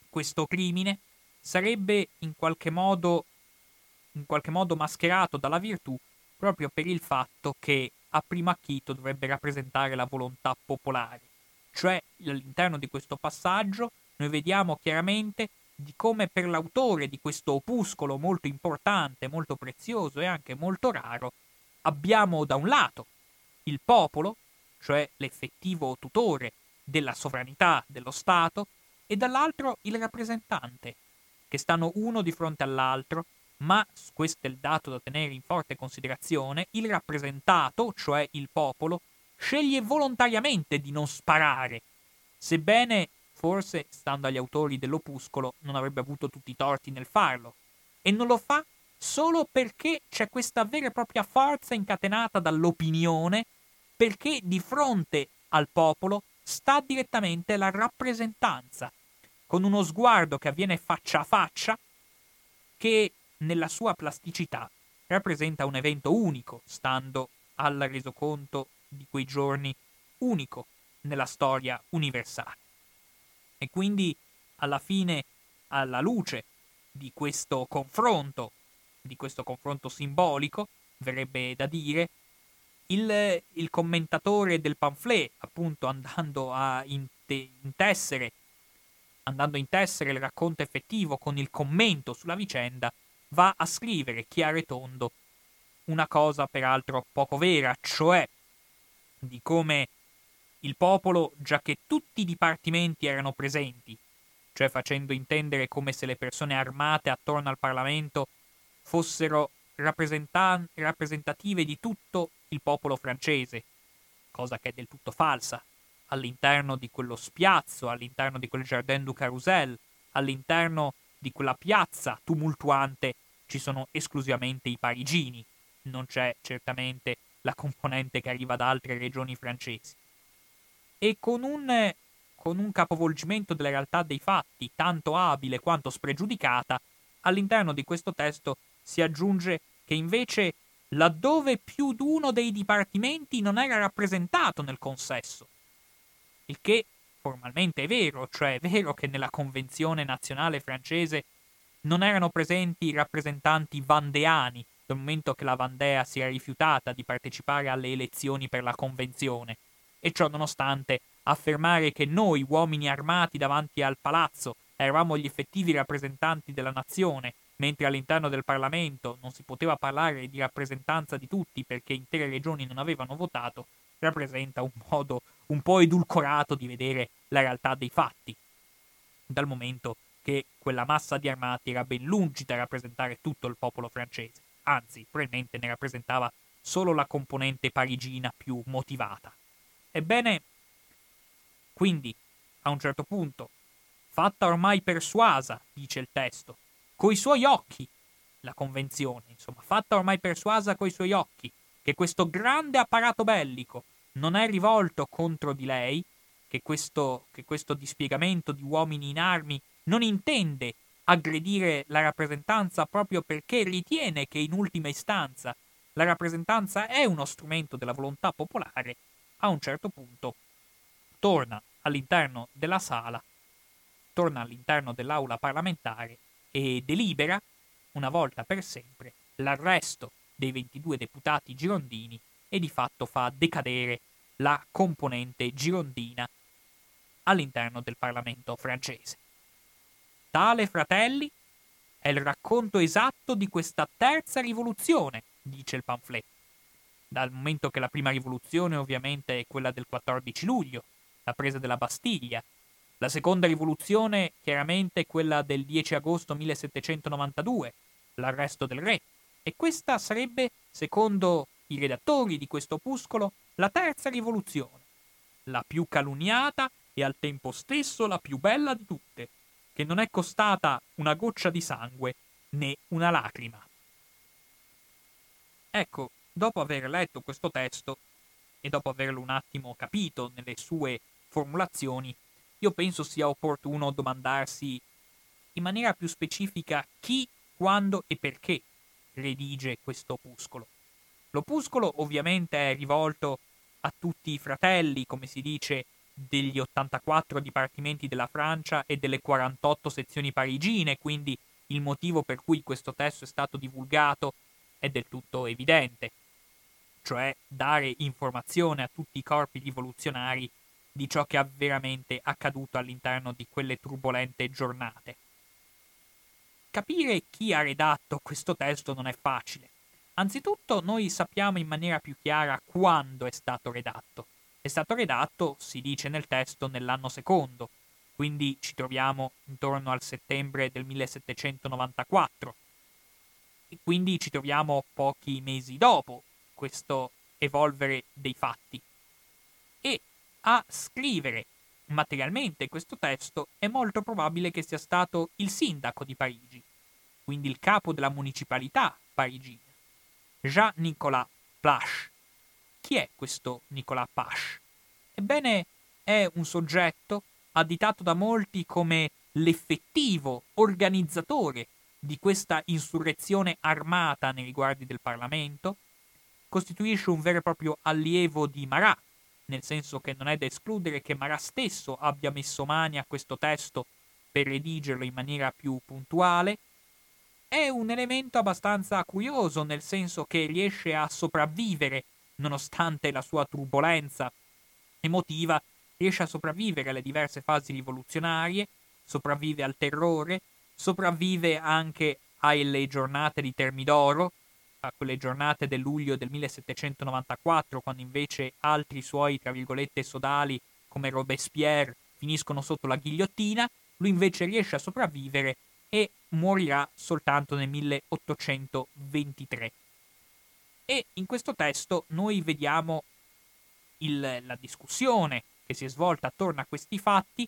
S1: questo crimine sarebbe in qualche modo, in qualche modo mascherato dalla virtù proprio per il fatto che a primo acchito dovrebbe rappresentare la volontà popolare. Cioè, all'interno di questo passaggio noi vediamo chiaramente di come per l'autore di questo opuscolo molto importante, molto prezioso e anche molto raro, abbiamo da un lato il popolo, cioè l'effettivo tutore della sovranità dello Stato, e dall'altro il rappresentante, che stanno uno di fronte all'altro, ma, questo è il dato da tenere in forte considerazione, il rappresentato, cioè il popolo, sceglie volontariamente di non sparare, sebbene forse, stando agli autori dell'opuscolo, non avrebbe avuto tutti i torti nel farlo, e non lo fa solo perché c'è questa vera e propria forza incatenata dall'opinione, perché di fronte al popolo sta direttamente la rappresentanza, con uno sguardo che avviene faccia a faccia, che nella sua plasticità rappresenta un evento unico, stando al resoconto di quei giorni unico nella storia universale. E quindi, alla fine, alla luce di questo confronto di questo confronto simbolico, verrebbe da dire, il, il commentatore del pamphlet, appunto andando a inte, intessere, andando a intessere il racconto effettivo con il commento sulla vicenda, va a scrivere chiaro e tondo una cosa peraltro poco vera, cioè di come il popolo, già che tutti i dipartimenti erano presenti, cioè facendo intendere come se le persone armate attorno al Parlamento fossero rappresentative di tutto il popolo francese, cosa che è del tutto falsa. All'interno di quello spiazzo, all'interno di quel Jardin du Carrousel, all'interno di quella piazza tumultuante ci sono esclusivamente i parigini, non c'è certamente la componente che arriva da altre regioni francesi. E con un, con un capovolgimento della realtà dei fatti tanto abile quanto spregiudicata, all'interno di questo testo si aggiunge che invece laddove più d'uno dei dipartimenti non era rappresentato nel consesso. Il che formalmente è vero, cioè è vero che nella Convenzione nazionale francese non erano presenti i rappresentanti vandeani, dal momento che la Vandea si era rifiutata di partecipare alle elezioni per la Convenzione, e ciò nonostante affermare che noi, uomini armati davanti al palazzo, eravamo gli effettivi rappresentanti della nazione mentre all'interno del Parlamento non si poteva parlare di rappresentanza di tutti perché intere regioni non avevano votato, rappresenta un modo un po' edulcorato di vedere la realtà dei fatti, dal momento che quella massa di armati era ben lungi da rappresentare tutto il popolo francese, anzi, probabilmente ne rappresentava solo la componente parigina più motivata. Ebbene, quindi, a un certo punto, fatta ormai persuasa, dice il testo, coi suoi occhi la convenzione, insomma, fatta ormai persuasa coi suoi occhi che questo grande apparato bellico non è rivolto contro di lei, che questo, che questo dispiegamento di uomini in armi non intende aggredire la rappresentanza proprio perché ritiene che in ultima istanza la rappresentanza è uno strumento della volontà popolare, a un certo punto torna all'interno della sala, torna all'interno dell'aula parlamentare e delibera, una volta per sempre, l'arresto dei 22 deputati girondini e di fatto fa decadere la componente girondina all'interno del Parlamento francese. Tale, fratelli, è il racconto esatto di questa terza rivoluzione, dice il pamphlet. Dal momento che la prima rivoluzione ovviamente è quella del 14 luglio, la presa della Bastiglia. La seconda rivoluzione chiaramente è quella del 10 agosto 1792, l'arresto del re. E questa sarebbe, secondo i redattori di questo opuscolo, la terza rivoluzione, la più calunniata e al tempo stesso la più bella di tutte, che non è costata una goccia di sangue né una lacrima. Ecco, dopo aver letto questo testo e dopo averlo un attimo capito nelle sue formulazioni, io penso sia opportuno domandarsi in maniera più specifica chi, quando e perché redige questo opuscolo. L'opuscolo ovviamente è rivolto a tutti i fratelli, come si dice, degli 84 dipartimenti della Francia e delle 48 sezioni parigine, quindi il motivo per cui questo testo è stato divulgato è del tutto evidente, cioè dare informazione a tutti i corpi rivoluzionari di ciò che è veramente accaduto all'interno di quelle turbolente giornate. Capire chi ha redatto questo testo non è facile. Anzitutto noi sappiamo in maniera più chiara quando è stato redatto. È stato redatto, si dice nel testo, nell'anno secondo, quindi ci troviamo intorno al settembre del 1794. E quindi ci troviamo pochi mesi dopo questo evolvere dei fatti. E a scrivere materialmente questo testo è molto probabile che sia stato il sindaco di Parigi, quindi il capo della municipalità parigina, Jean-Nicolas Plache. Chi è questo Nicolas Pache? Ebbene, è un soggetto additato da molti come l'effettivo organizzatore di questa insurrezione armata nei riguardi del Parlamento, costituisce un vero e proprio allievo di Marat, nel senso che non è da escludere che Marat stesso abbia messo mani a questo testo per redigerlo in maniera più puntuale, è un elemento abbastanza curioso, nel senso che riesce a sopravvivere nonostante la sua turbolenza emotiva, riesce a sopravvivere alle diverse fasi rivoluzionarie, sopravvive al terrore, sopravvive anche alle giornate di Termidoro, a quelle giornate del luglio del 1794, quando invece altri suoi, tra virgolette, sodali come Robespierre finiscono sotto la ghigliottina, lui invece riesce a sopravvivere e morirà soltanto nel 1823. E in questo testo noi vediamo il, la discussione che si è svolta attorno a questi fatti,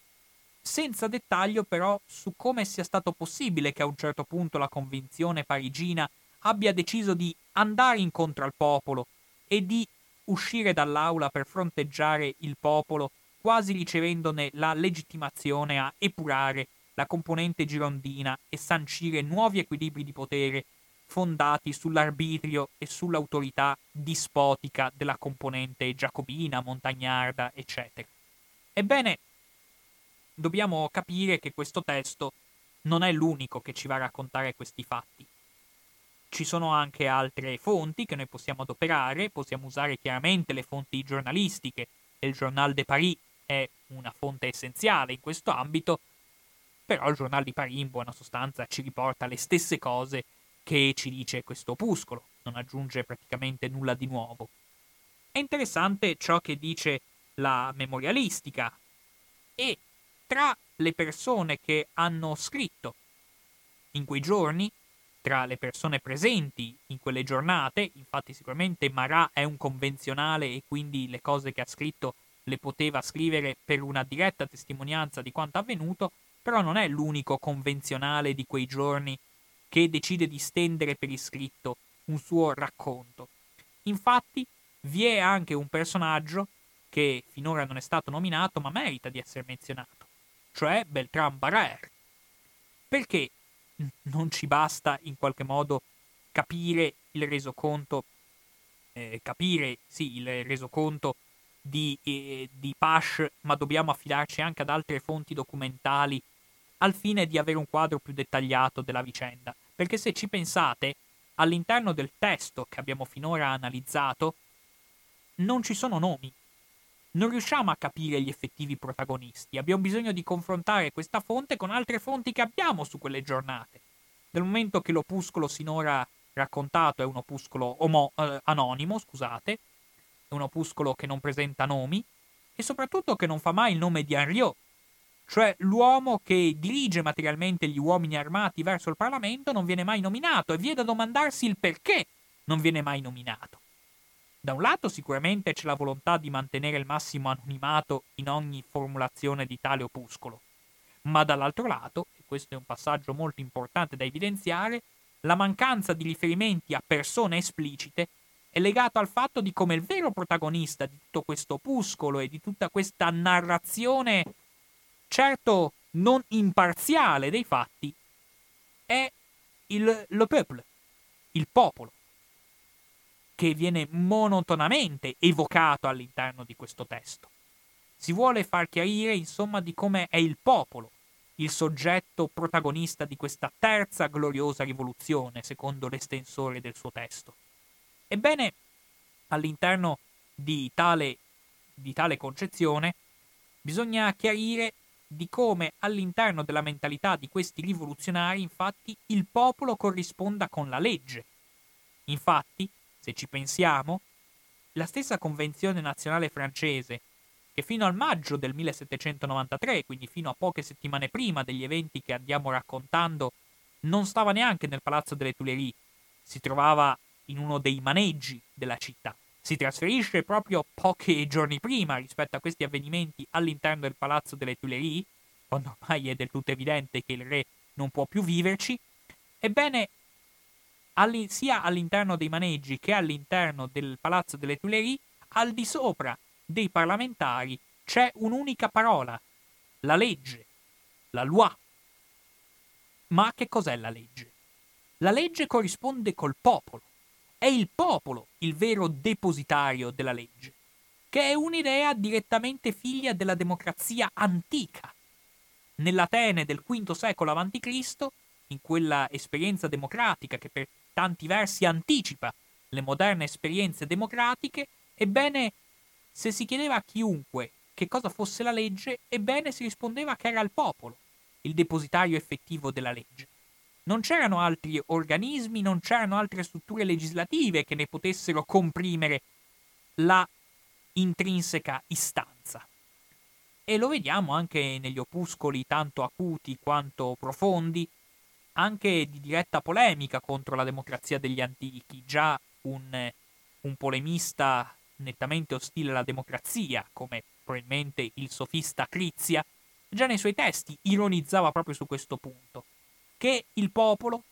S1: senza dettaglio però su come sia stato possibile che a un certo punto la convinzione parigina abbia deciso di andare incontro al popolo e di uscire dall'aula per fronteggiare il popolo, quasi ricevendone la legittimazione a epurare la componente girondina e sancire nuovi equilibri di potere fondati sull'arbitrio e sull'autorità dispotica della componente giacobina, montagnarda, eccetera. Ebbene, dobbiamo capire che questo testo non è l'unico che ci va a raccontare questi fatti. Ci sono anche altre fonti che noi possiamo adoperare, possiamo usare chiaramente le fonti giornalistiche, il Journal de Paris è una fonte essenziale in questo ambito, però il Journal di Paris in buona sostanza ci riporta le stesse cose che ci dice questo opuscolo, non aggiunge praticamente nulla di nuovo. È interessante ciò che dice la memorialistica e tra le persone che hanno scritto in quei giorni, tra le persone presenti in quelle giornate, infatti sicuramente Marat è un convenzionale e quindi le cose che ha scritto le poteva scrivere per una diretta testimonianza di quanto avvenuto, però non è l'unico convenzionale di quei giorni che decide di stendere per iscritto un suo racconto. Infatti, vi è anche un personaggio che finora non è stato nominato ma merita di essere menzionato, cioè Beltran Barrère. Perché non ci basta in qualche modo capire il resoconto, eh, capire sì, il resoconto di, eh, di Pash, ma dobbiamo affidarci anche ad altre fonti documentali al fine di avere un quadro più dettagliato della vicenda. Perché se ci pensate, all'interno del testo che abbiamo finora analizzato, non ci sono nomi. Non riusciamo a capire gli effettivi protagonisti. Abbiamo bisogno di confrontare questa fonte con altre fonti che abbiamo su quelle giornate. Dal momento che l'opuscolo sinora raccontato è un opuscolo omo- eh, anonimo, scusate, è un opuscolo che non presenta nomi e soprattutto che non fa mai il nome di Henriot, cioè l'uomo che dirige materialmente gli uomini armati verso il Parlamento non viene mai nominato e viene da domandarsi il perché non viene mai nominato. Da un lato sicuramente c'è la volontà di mantenere il massimo anonimato in ogni formulazione di tale opuscolo, ma dall'altro lato, e questo è un passaggio molto importante da evidenziare, la mancanza di riferimenti a persone esplicite è legato al fatto di come il vero protagonista di tutto questo opuscolo e di tutta questa narrazione, certo non imparziale dei fatti, è il le peuple, il popolo che viene monotonamente evocato all'interno di questo testo. Si vuole far chiarire, insomma, di come è il popolo il soggetto protagonista di questa terza gloriosa rivoluzione, secondo l'estensore del suo testo. Ebbene, all'interno di tale, di tale concezione, bisogna chiarire di come all'interno della mentalità di questi rivoluzionari, infatti, il popolo corrisponda con la legge. Infatti, se ci pensiamo, la stessa Convenzione nazionale francese, che fino al maggio del 1793, quindi fino a poche settimane prima degli eventi che andiamo raccontando, non stava neanche nel Palazzo delle Tuileries, si trovava in uno dei maneggi della città. Si trasferisce proprio pochi giorni prima rispetto a questi avvenimenti all'interno del Palazzo delle Tuileries, quando ormai è del tutto evidente che il re non può più viverci. Ebbene, alli- sia all'interno dei maneggi che all'interno del Palazzo delle Tuileries, al di sopra dei parlamentari c'è un'unica parola, la legge, la loi. Ma che cos'è la legge? La legge corrisponde col popolo. È il popolo il vero depositario della legge, che è un'idea direttamente figlia della democrazia antica. Nell'Atene del V secolo a.C., in quella esperienza democratica che per tanti versi anticipa le moderne esperienze democratiche, ebbene, se si chiedeva a chiunque che cosa fosse la legge, ebbene si rispondeva che era il popolo, il depositario effettivo della legge. Non c'erano altri organismi, non c'erano altre strutture legislative che ne potessero comprimere la intrinseca istanza. E lo vediamo anche negli opuscoli tanto acuti quanto profondi anche di diretta polemica contro la democrazia degli antichi. Già un, un polemista nettamente ostile alla democrazia, come probabilmente il sofista Crizia, già nei suoi testi ironizzava proprio su questo punto, che il popolo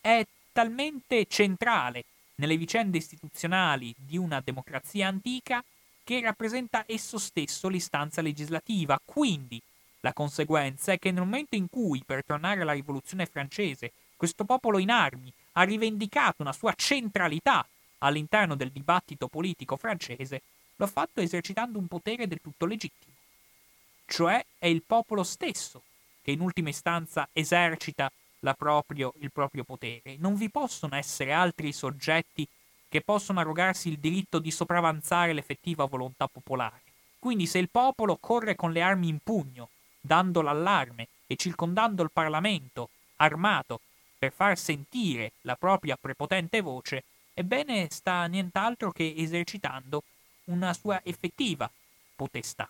S1: è talmente centrale nelle vicende istituzionali di una democrazia antica che rappresenta esso stesso l'istanza legislativa, quindi la conseguenza è che nel momento in cui, per tornare alla rivoluzione francese, questo popolo in armi ha rivendicato una sua centralità all'interno del dibattito politico francese, lo ha fatto esercitando un potere del tutto legittimo. Cioè è il popolo stesso che in ultima istanza esercita proprio, il proprio potere. Non vi possono essere altri soggetti che possono arrogarsi il diritto di sopravanzare l'effettiva volontà popolare. Quindi se il popolo corre con le armi in pugno dando l'allarme e circondando il Parlamento, armato, per far sentire la propria prepotente voce, ebbene sta nient'altro che esercitando una sua effettiva potestà.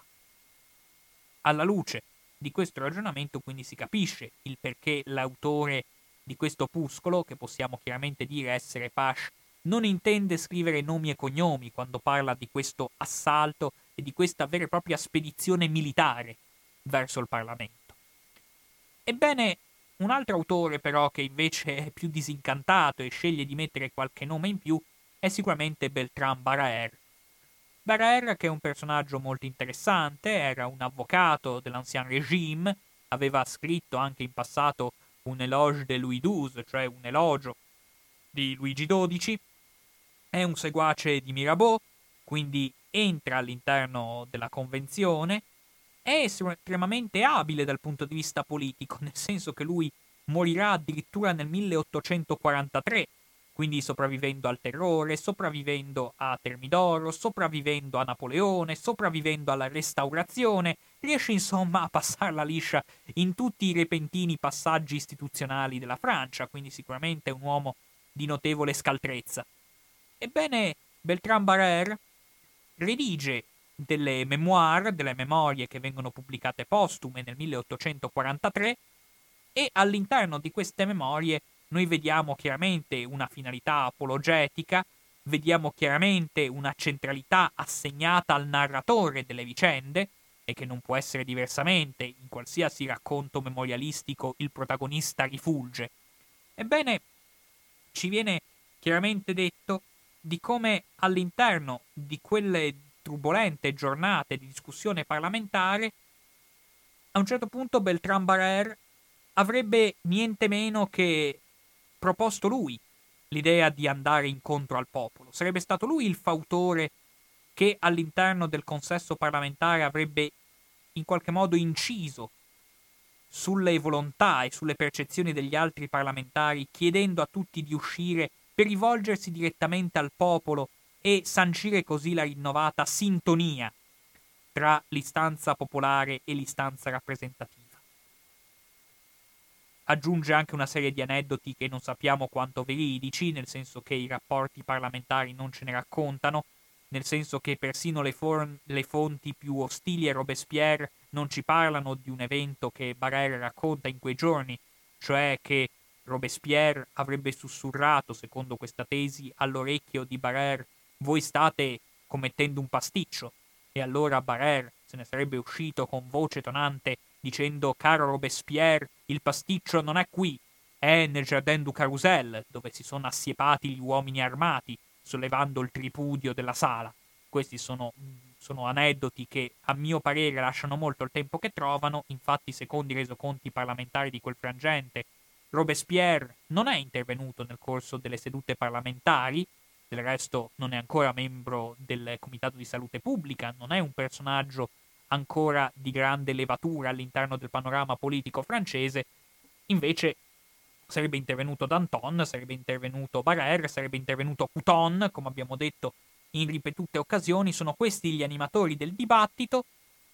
S1: Alla luce di questo ragionamento quindi si capisce il perché l'autore di questo opuscolo, che possiamo chiaramente dire essere Pash, non intende scrivere nomi e cognomi quando parla di questo assalto e di questa vera e propria spedizione militare verso il Parlamento. Ebbene, un altro autore però che invece è più disincantato e sceglie di mettere qualche nome in più è sicuramente Beltran Baraer. Baraer, che è un personaggio molto interessante, era un avvocato dell'Ancien Régime, aveva scritto anche in passato un éloge de Louis XII, cioè un elogio di Luigi XII, è un seguace di Mirabeau, quindi entra all'interno della convenzione, è estremamente abile dal punto di vista politico, nel senso che lui morirà addirittura nel 1843, quindi sopravvivendo al terrore, sopravvivendo a Termidoro, sopravvivendo a Napoleone, sopravvivendo alla restaurazione, riesce insomma a passarla liscia in tutti i repentini passaggi istituzionali della Francia, quindi sicuramente un uomo di notevole scaltrezza. Ebbene, Beltran Barrère redige delle memoir, delle memorie che vengono pubblicate postume nel 1843 e all'interno di queste memorie noi vediamo chiaramente una finalità apologetica, vediamo chiaramente una centralità assegnata al narratore delle vicende, e che non può essere diversamente, in qualsiasi racconto memorialistico il protagonista rifulge. Ebbene, ci viene chiaramente detto di come all'interno di quelle turbolente giornate di discussione parlamentare, a un certo punto Beltran Barrère avrebbe niente meno che proposto lui l'idea di andare incontro al popolo. Sarebbe stato lui il fautore che all'interno del consesso parlamentare avrebbe in qualche modo inciso sulle volontà e sulle percezioni degli altri parlamentari, chiedendo a tutti di uscire per rivolgersi direttamente al popolo e sancire così la rinnovata sintonia tra l'istanza popolare e l'istanza rappresentativa. Aggiunge anche una serie di aneddoti che non sappiamo quanto veridici, nel senso che i rapporti parlamentari non ce ne raccontano, nel senso che persino le, for- le fonti più ostili a Robespierre non ci parlano di un evento che Barrère racconta in quei giorni, cioè che Robespierre avrebbe sussurrato, secondo questa tesi, all'orecchio di Barrère voi state commettendo un pasticcio. E allora Barrère se ne sarebbe uscito con voce tonante dicendo caro Robespierre, il pasticcio non è qui, è nel Jardin du Carrousel, dove si sono assiepati gli uomini armati, sollevando il tripudio della sala. Questi sono, sono, aneddoti che a mio parere lasciano molto il tempo che trovano, infatti secondo i resoconti parlamentari di quel frangente, Robespierre non è intervenuto nel corso delle sedute parlamentari, del resto non è ancora membro del Comitato di Salute Pubblica, non è un personaggio ancora di grande levatura all'interno del panorama politico francese, invece sarebbe intervenuto Danton, sarebbe intervenuto Barrère, sarebbe intervenuto Couton, come abbiamo detto in ripetute occasioni, sono questi gli animatori del dibattito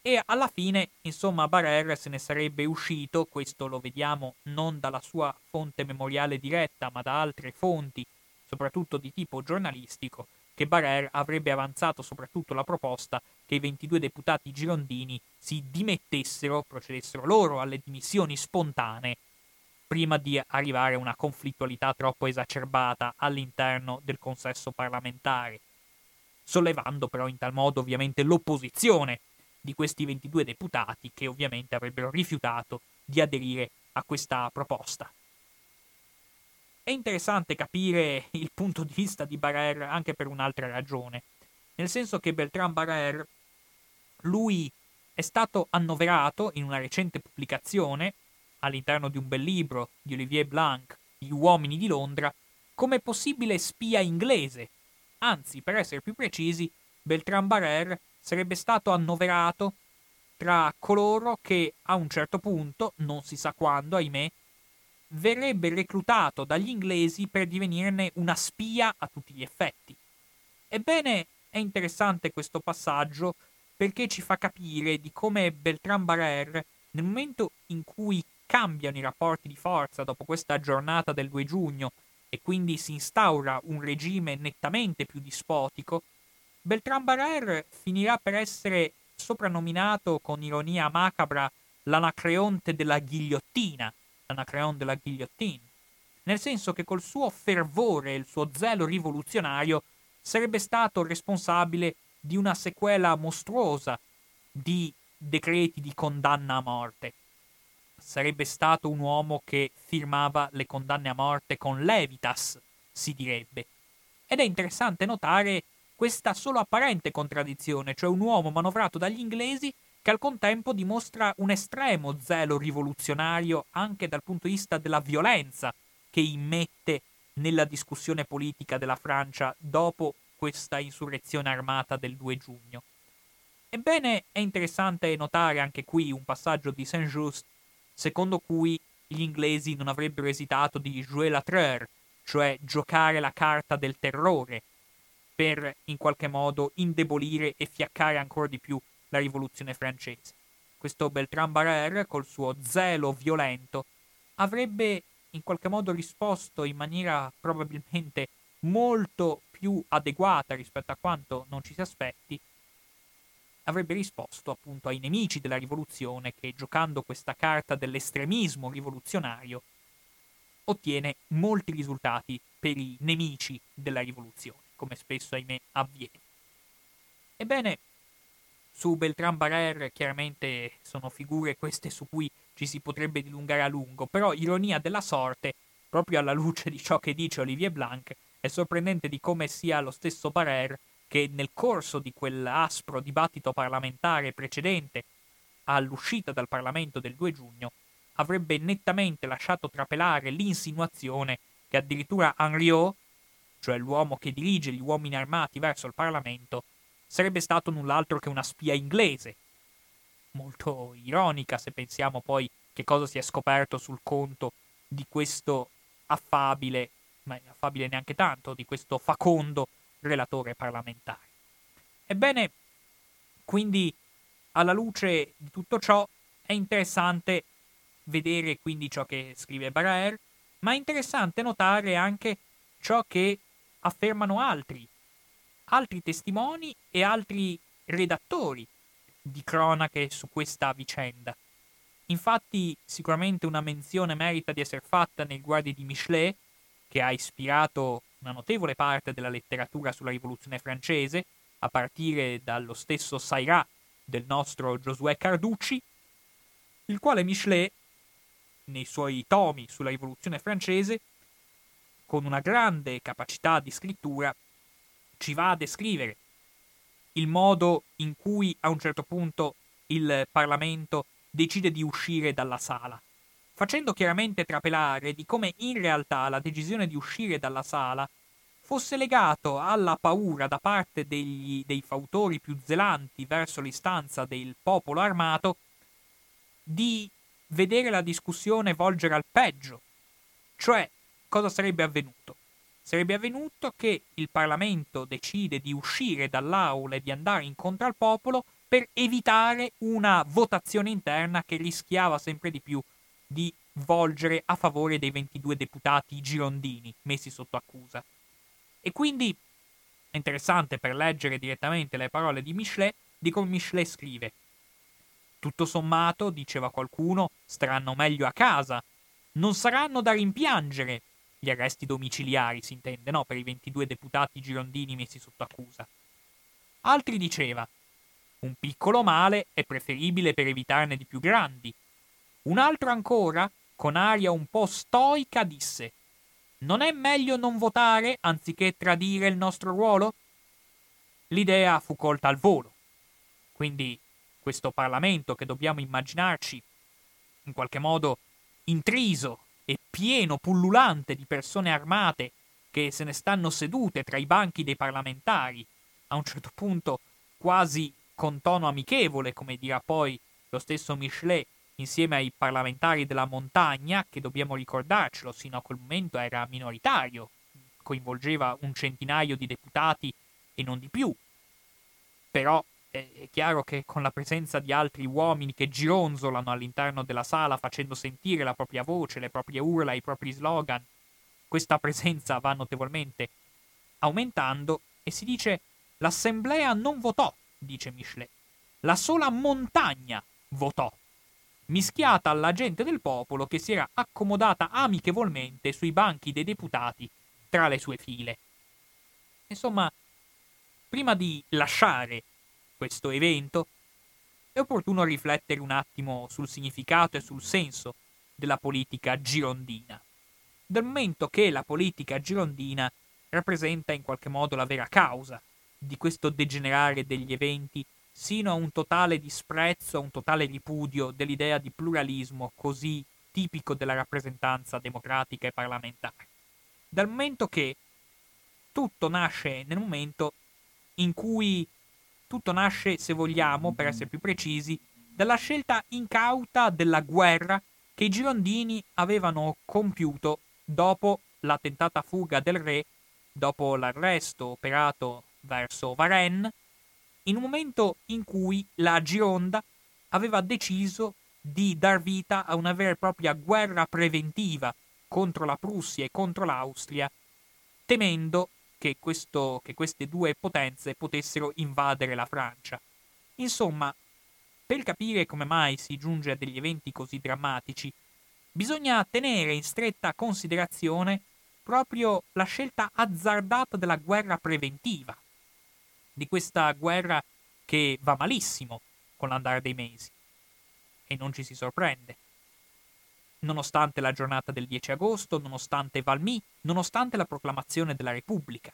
S1: e alla fine, insomma, Barrère se ne sarebbe uscito, questo lo vediamo non dalla sua fonte memoriale diretta, ma da altre fonti, soprattutto di tipo giornalistico, che Barrère avrebbe avanzato soprattutto la proposta che i 22 deputati girondini si dimettessero, procedessero loro alle dimissioni spontanee prima di arrivare a una conflittualità troppo esacerbata all'interno del consesso parlamentare, sollevando però in tal modo ovviamente l'opposizione di questi 22 deputati che ovviamente avrebbero rifiutato di aderire a questa proposta. È interessante capire il punto di vista di Barrère anche per un'altra ragione, nel senso che Beltran Barrère, lui è stato annoverato in una recente pubblicazione all'interno di un bel libro di Olivier Blanc, Gli uomini di Londra, come possibile spia inglese. Anzi, per essere più precisi, Beltran Barrère sarebbe stato annoverato tra coloro che a un certo punto, non si sa quando, ahimè, verrebbe reclutato dagli inglesi per divenirne una spia a tutti gli effetti. Ebbene, è interessante questo passaggio perché ci fa capire di come Beltran Barrère, nel momento in cui cambiano i rapporti di forza dopo questa giornata del 2 giugno e quindi si instaura un regime nettamente più dispotico, Beltran Barrère finirà per essere soprannominato con ironia macabra l'anacreonte della ghigliottina, l'anacreon della ghigliottina, nel senso che col suo fervore e il suo zelo rivoluzionario sarebbe stato responsabile di una sequela mostruosa di decreti di condanna a morte, sarebbe stato un uomo che firmava le condanne a morte con levitas, si direbbe. Ed è interessante notare questa solo apparente contraddizione, cioè un uomo manovrato dagli inglesi che al contempo dimostra un estremo zelo rivoluzionario anche dal punto di vista della violenza che immette nella discussione politica della Francia dopo questa insurrezione armata del 2 giugno. Ebbene, è interessante notare anche qui un passaggio di Saint-Just secondo cui gli inglesi non avrebbero esitato di jouer la treur, cioè giocare la carta del terrore per in qualche modo indebolire e fiaccare ancora di più la rivoluzione francese. Questo Beltran Barrère, col suo zelo violento, avrebbe in qualche modo risposto in maniera probabilmente molto più adeguata rispetto a quanto non ci si aspetti, avrebbe risposto appunto ai nemici della rivoluzione che giocando questa carta dell'estremismo rivoluzionario ottiene molti risultati per i nemici della rivoluzione, come spesso ahimè avviene. Ebbene, su Beltran Barrer chiaramente sono figure queste su cui ci si potrebbe dilungare a lungo, però ironia della sorte, proprio alla luce di ciò che dice Olivier Blanc, è sorprendente di come sia lo stesso Barrer che nel corso di quell'aspro dibattito parlamentare precedente all'uscita dal Parlamento del 2 giugno avrebbe nettamente lasciato trapelare l'insinuazione che addirittura Henriot, cioè l'uomo che dirige gli uomini armati verso il Parlamento, sarebbe stato null'altro che una spia inglese. Molto ironica se pensiamo poi che cosa si è scoperto sul conto di questo affabile, ma affabile neanche tanto, di questo facondo relatore parlamentare. Ebbene, quindi, alla luce di tutto ciò, è interessante vedere quindi ciò che scrive Barrère, ma è interessante notare anche ciò che affermano altri, altri testimoni e altri redattori di cronache su questa vicenda. Infatti, sicuramente una menzione merita di essere fatta nei guardi di Michelet, che ha ispirato una notevole parte della letteratura sulla rivoluzione francese, a partire dallo stesso Sairà del nostro Giosuè Carducci, il quale Michelet nei suoi tomi sulla rivoluzione francese, con una grande capacità di scrittura, ci va a descrivere il modo in cui a un certo punto il Parlamento decide di uscire dalla sala, facendo chiaramente trapelare di come in realtà la decisione di uscire dalla sala fosse legato alla paura da parte degli, dei fautori più zelanti verso l'istanza del popolo armato di vedere la discussione volgere al peggio. Cioè, cosa sarebbe avvenuto? Sarebbe avvenuto che il Parlamento decide di uscire dall'aula e di andare incontro al popolo per evitare una votazione interna che rischiava sempre di più di volgere a favore dei 22 deputati girondini messi sotto accusa. E quindi è interessante per leggere direttamente le parole di Michelet di come Michelet scrive tutto sommato, diceva qualcuno, staranno meglio a casa. Non saranno da rimpiangere. Gli arresti domiciliari, si intende, no? Per i 22 deputati girondini messi sotto accusa. Altri diceva, un piccolo male è preferibile per evitarne di più grandi. Un altro ancora, con aria un po' stoica, disse, non è meglio non votare anziché tradire il nostro ruolo? L'idea fu colta al volo. Quindi questo Parlamento che dobbiamo immaginarci in qualche modo intriso e pieno, pullulante di persone armate che se ne stanno sedute tra i banchi dei parlamentari, a un certo punto quasi con tono amichevole, come dirà poi lo stesso Michelet, insieme ai parlamentari della montagna, che dobbiamo ricordarcelo, sino a quel momento era minoritario, coinvolgeva un centinaio di deputati e non di più. Però è chiaro che con la presenza di altri uomini che gironzolano all'interno della sala facendo sentire la propria voce, le proprie urla, i propri slogan, questa presenza va notevolmente aumentando e si dice l'assemblea non votò, dice Michelet, la sola montagna votò, mischiata alla gente del popolo che si era accomodata amichevolmente sui banchi dei deputati tra le sue file. Insomma, prima di lasciare questo evento, è opportuno riflettere un attimo sul significato e sul senso della politica girondina, dal momento che la politica girondina rappresenta in qualche modo la vera causa di questo degenerare degli eventi sino a un totale disprezzo, a un totale ripudio dell'idea di pluralismo così tipico della rappresentanza democratica e parlamentare. Dal momento che tutto nasce nel momento in cui tutto nasce, se vogliamo, per essere più precisi, dalla scelta incauta della guerra che i girondini avevano compiuto dopo la tentata fuga del re, dopo l'arresto operato verso Varennes, in un momento in cui la Gironda aveva deciso di dar vita a una vera e propria guerra preventiva contro la Prussia e contro l'Austria, temendo che, questo, che queste due potenze potessero invadere la Francia. Insomma, per capire come mai si giunge a degli eventi così drammatici, bisogna tenere in stretta considerazione proprio la scelta azzardata della guerra preventiva, di questa guerra che va malissimo con l'andare dei mesi. E non ci si sorprende. Nonostante la giornata del 10 agosto, nonostante Valmy, nonostante la proclamazione della Repubblica.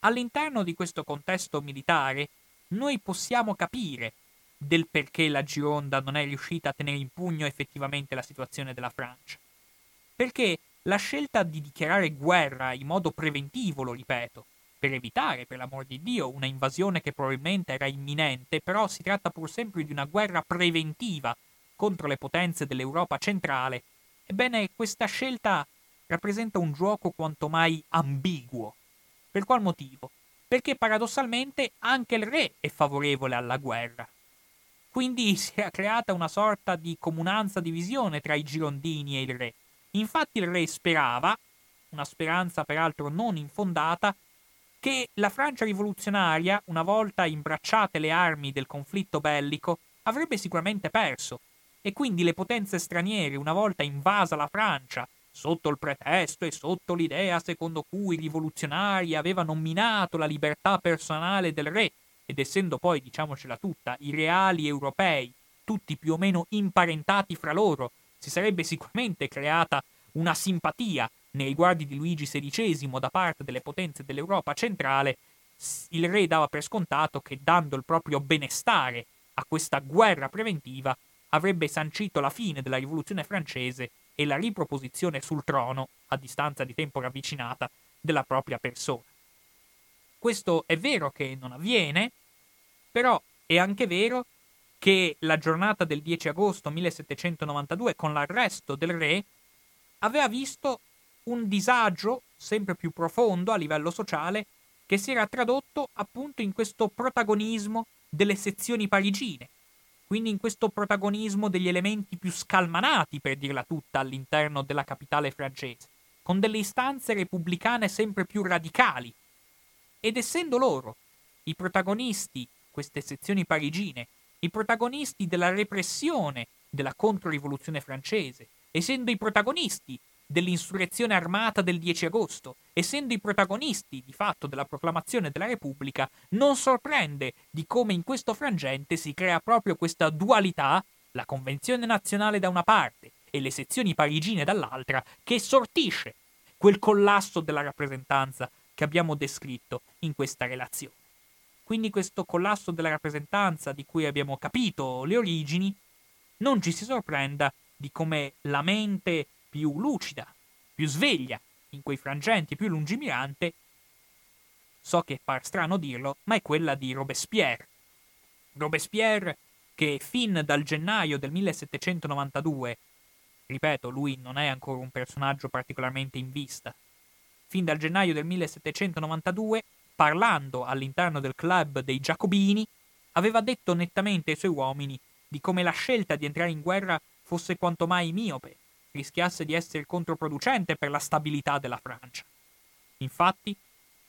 S1: All'interno di questo contesto militare, noi possiamo capire del perché la Gironda non è riuscita a tenere in pugno effettivamente la situazione della Francia. Perché la scelta di dichiarare guerra in modo preventivo, lo ripeto, per evitare, per l'amor di Dio, una invasione che probabilmente era imminente, però si tratta pur sempre di una guerra preventiva contro le potenze dell'Europa centrale, ebbene questa scelta rappresenta un gioco quanto mai ambiguo. Per qual motivo? Perché paradossalmente anche il re è favorevole alla guerra. Quindi si era creata una sorta di comunanza divisione tra i girondini e il re. Infatti il re sperava, una speranza peraltro non infondata, che la Francia rivoluzionaria, una volta imbracciate le armi del conflitto bellico, avrebbe sicuramente perso, e quindi le potenze straniere, una volta invasa la Francia, sotto il pretesto e sotto l'idea secondo cui i rivoluzionari avevano minato la libertà personale del re, ed essendo poi, diciamocela tutta, i reali europei, tutti più o meno imparentati fra loro, si sarebbe sicuramente creata una simpatia nei riguardi di Luigi XVI da parte delle potenze dell'Europa centrale, il re dava per scontato che dando il proprio benestare a questa guerra preventiva avrebbe sancito la fine della rivoluzione francese e la riproposizione sul trono, a distanza di tempo ravvicinata, della propria persona. Questo è vero che non avviene, però è anche vero che la giornata del 10 agosto 1792, con l'arresto del re, aveva visto un disagio sempre più profondo a livello sociale che si era tradotto appunto in questo protagonismo delle sezioni parigine, quindi in questo protagonismo degli elementi più scalmanati, per dirla tutta, all'interno della capitale francese, con delle istanze repubblicane sempre più radicali. Ed essendo loro i protagonisti, queste sezioni parigine, i protagonisti della repressione della controrivoluzione francese, essendo i protagonisti dell'insurrezione armata del 10 agosto, essendo i protagonisti di fatto della proclamazione della Repubblica, non sorprende di come in questo frangente si crea proprio questa dualità, la Convenzione nazionale da una parte e le sezioni parigine dall'altra, che sortisce quel collasso della rappresentanza che abbiamo descritto in questa relazione. Quindi questo collasso della rappresentanza di cui abbiamo capito le origini, non ci si sorprenda di come la mente più lucida, più sveglia in quei frangenti, più lungimirante, so che par strano dirlo, ma è quella di Robespierre. Robespierre che fin dal gennaio del 1792, ripeto, lui non è ancora un personaggio particolarmente in vista, fin dal gennaio del 1792, parlando all'interno del club dei Giacobini, aveva detto nettamente ai suoi uomini di come la scelta di entrare in guerra fosse quanto mai miope rischiasse di essere controproducente per la stabilità della Francia. Infatti,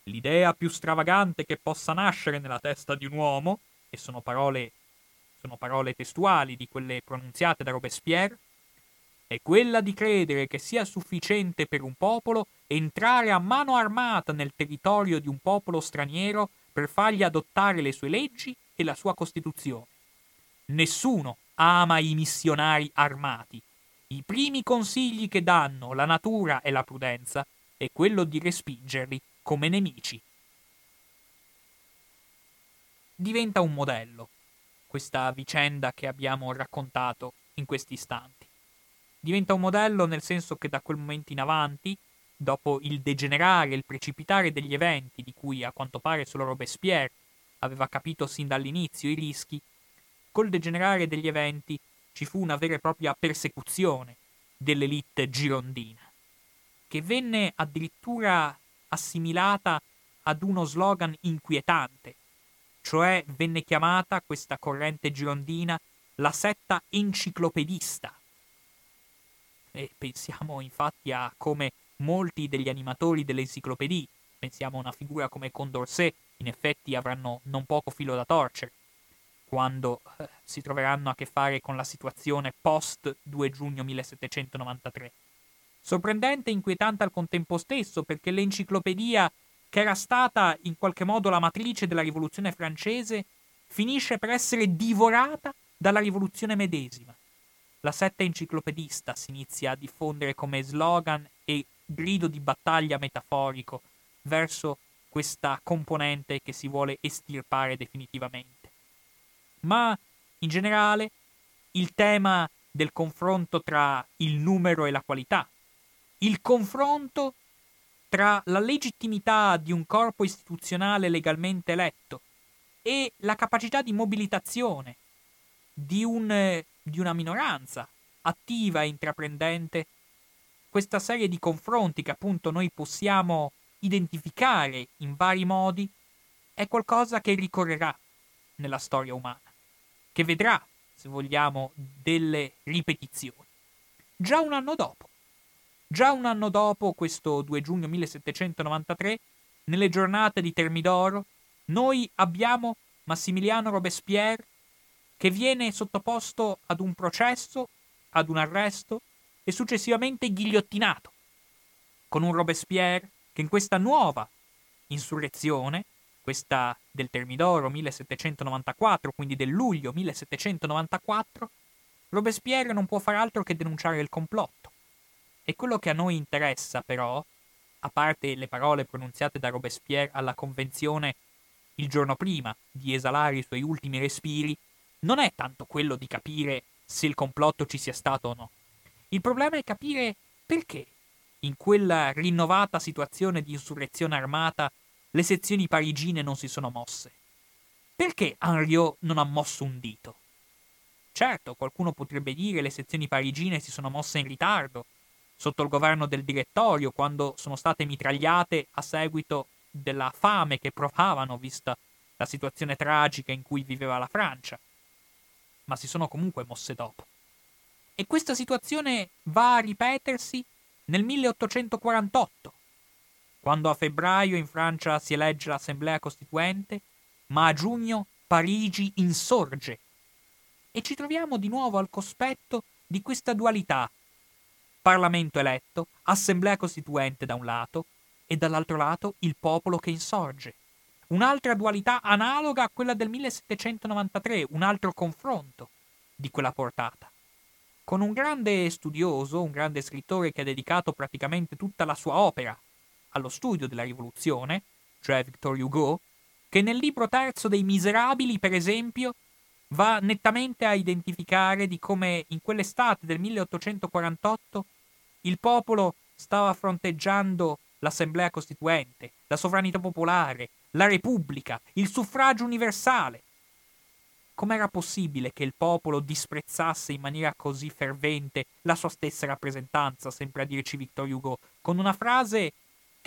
S1: l'idea più stravagante che possa nascere nella testa di un uomo, e sono parole, sono parole testuali di quelle pronunziate da Robespierre, è quella di credere che sia sufficiente per un popolo entrare a mano armata nel territorio di un popolo straniero per fargli adottare le sue leggi e la sua Costituzione. Nessuno ama i missionari armati, i primi consigli che danno la natura e la prudenza è quello di respingerli come nemici. Diventa un modello questa vicenda che abbiamo raccontato in questi istanti. Diventa un modello nel senso che da quel momento in avanti, dopo il degenerare, il precipitare degli eventi di cui a quanto pare solo Robespierre aveva capito sin dall'inizio i rischi, col degenerare degli eventi ci fu una vera e propria persecuzione dell'elite girondina. che venne addirittura assimilata ad uno slogan inquietante, cioè venne chiamata questa corrente girondina la setta enciclopedista. E pensiamo infatti a come molti degli animatori delle enciclopedie, pensiamo a una figura come Condorcet, in effetti avranno non poco filo da torcere quando eh, si troveranno a che fare con la situazione post 2 giugno 1793. Sorprendente e inquietante al contempo stesso perché l'enciclopedia, che era stata in qualche modo la matrice della rivoluzione francese, finisce per essere divorata dalla rivoluzione medesima. La setta enciclopedista si inizia a diffondere come slogan e grido di battaglia metaforico verso questa componente che si vuole estirpare definitivamente. Ma in generale il tema del confronto tra il numero e la qualità, il confronto tra la legittimità di un corpo istituzionale legalmente eletto e la capacità di mobilitazione di, un, di una minoranza attiva e intraprendente, questa serie di confronti che appunto noi possiamo identificare in vari modi, è qualcosa che ricorrerà nella storia umana, che vedrà, se vogliamo, delle ripetizioni. Già un anno dopo, Già un anno dopo, questo 2 giugno 1793, nelle giornate di Termidoro, noi abbiamo Massimiliano Robespierre che viene sottoposto ad un processo, ad un arresto e successivamente ghigliottinato, con un Robespierre che in questa nuova insurrezione, questa del Termidoro 1794, quindi del luglio 1794, Robespierre non può far altro che denunciare il complotto e quello che a noi interessa, però, a parte le parole pronunziate da Robespierre alla convenzione il giorno prima di esalare i suoi ultimi respiri, non è tanto quello di capire se il complotto ci sia stato o no. Il problema è capire perché, in quella rinnovata situazione di insurrezione armata, le sezioni parigine non si sono mosse. Perché Henriot non ha mosso un dito? Certo, qualcuno potrebbe dire le sezioni parigine si sono mosse in ritardo, sotto il governo del direttorio, quando sono state mitragliate a seguito della fame che provavano, vista la situazione tragica in cui viveva la Francia. Ma si sono comunque mosse dopo. E questa situazione va a ripetersi nel 1848, quando a febbraio in Francia si elegge l'Assemblea Costituente, ma a giugno Parigi insorge. E ci troviamo di nuovo al cospetto di questa dualità Parlamento eletto, Assemblea Costituente da un lato e dall'altro lato il popolo che insorge. Un'altra dualità analoga a quella del 1793, un altro confronto di quella portata. Con un grande studioso, un grande scrittore che ha dedicato praticamente tutta la sua opera allo studio della rivoluzione, cioè Victor Hugo, che nel libro terzo dei Miserabili, per esempio, va nettamente a identificare di come in quell'estate del 1848 il popolo stava fronteggiando l'Assemblea Costituente, la sovranità popolare, la Repubblica, il suffragio universale. Com'era possibile che il popolo disprezzasse in maniera così fervente la sua stessa rappresentanza, sempre a dirci Victor Hugo, con una frase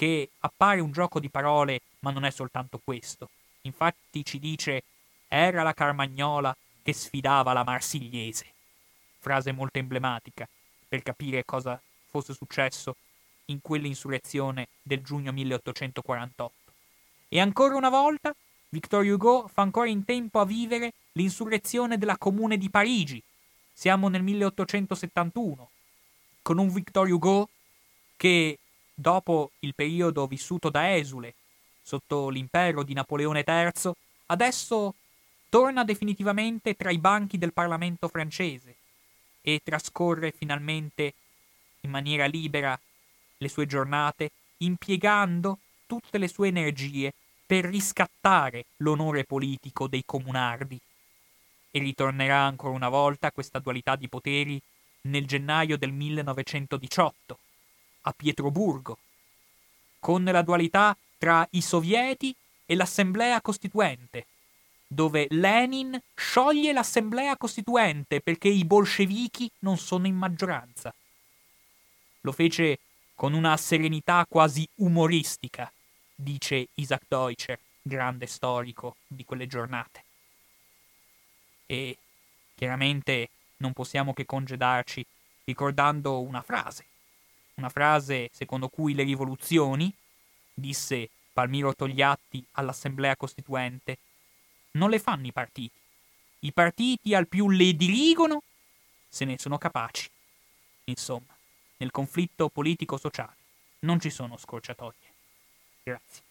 S1: che appare un gioco di parole, ma non è soltanto questo. Infatti ci dice era la Carmagnola che sfidava la Marsigliese. Frase molto emblematica per capire cosa fosse successo in quell'insurrezione del giugno 1848. E ancora una volta Victor Hugo fa ancora in tempo a vivere l'insurrezione della Comune di Parigi. Siamo nel 1871, con un Victor Hugo che, dopo il periodo vissuto da esule sotto l'impero di Napoleone III, adesso torna definitivamente tra i banchi del Parlamento francese e trascorre finalmente in maniera libera le sue giornate, impiegando tutte le sue energie per riscattare l'onore politico dei comunardi. E ritornerà ancora una volta questa dualità di poteri nel gennaio del 1918, a Pietroburgo, con la dualità tra i sovieti e l'Assemblea Costituente, dove Lenin scioglie l'Assemblea Costituente perché i bolscevichi non sono in maggioranza. Lo fece con una serenità quasi umoristica, dice Isaac Deutscher, grande storico di quelle giornate. E chiaramente non possiamo che congedarci ricordando una frase, una frase secondo cui le rivoluzioni, disse Palmiro Togliatti all'Assemblea Costituente, non le fanno i partiti. I partiti al più le dirigono se ne sono capaci. Insomma, nel conflitto politico-sociale non ci sono scorciatoie. Grazie.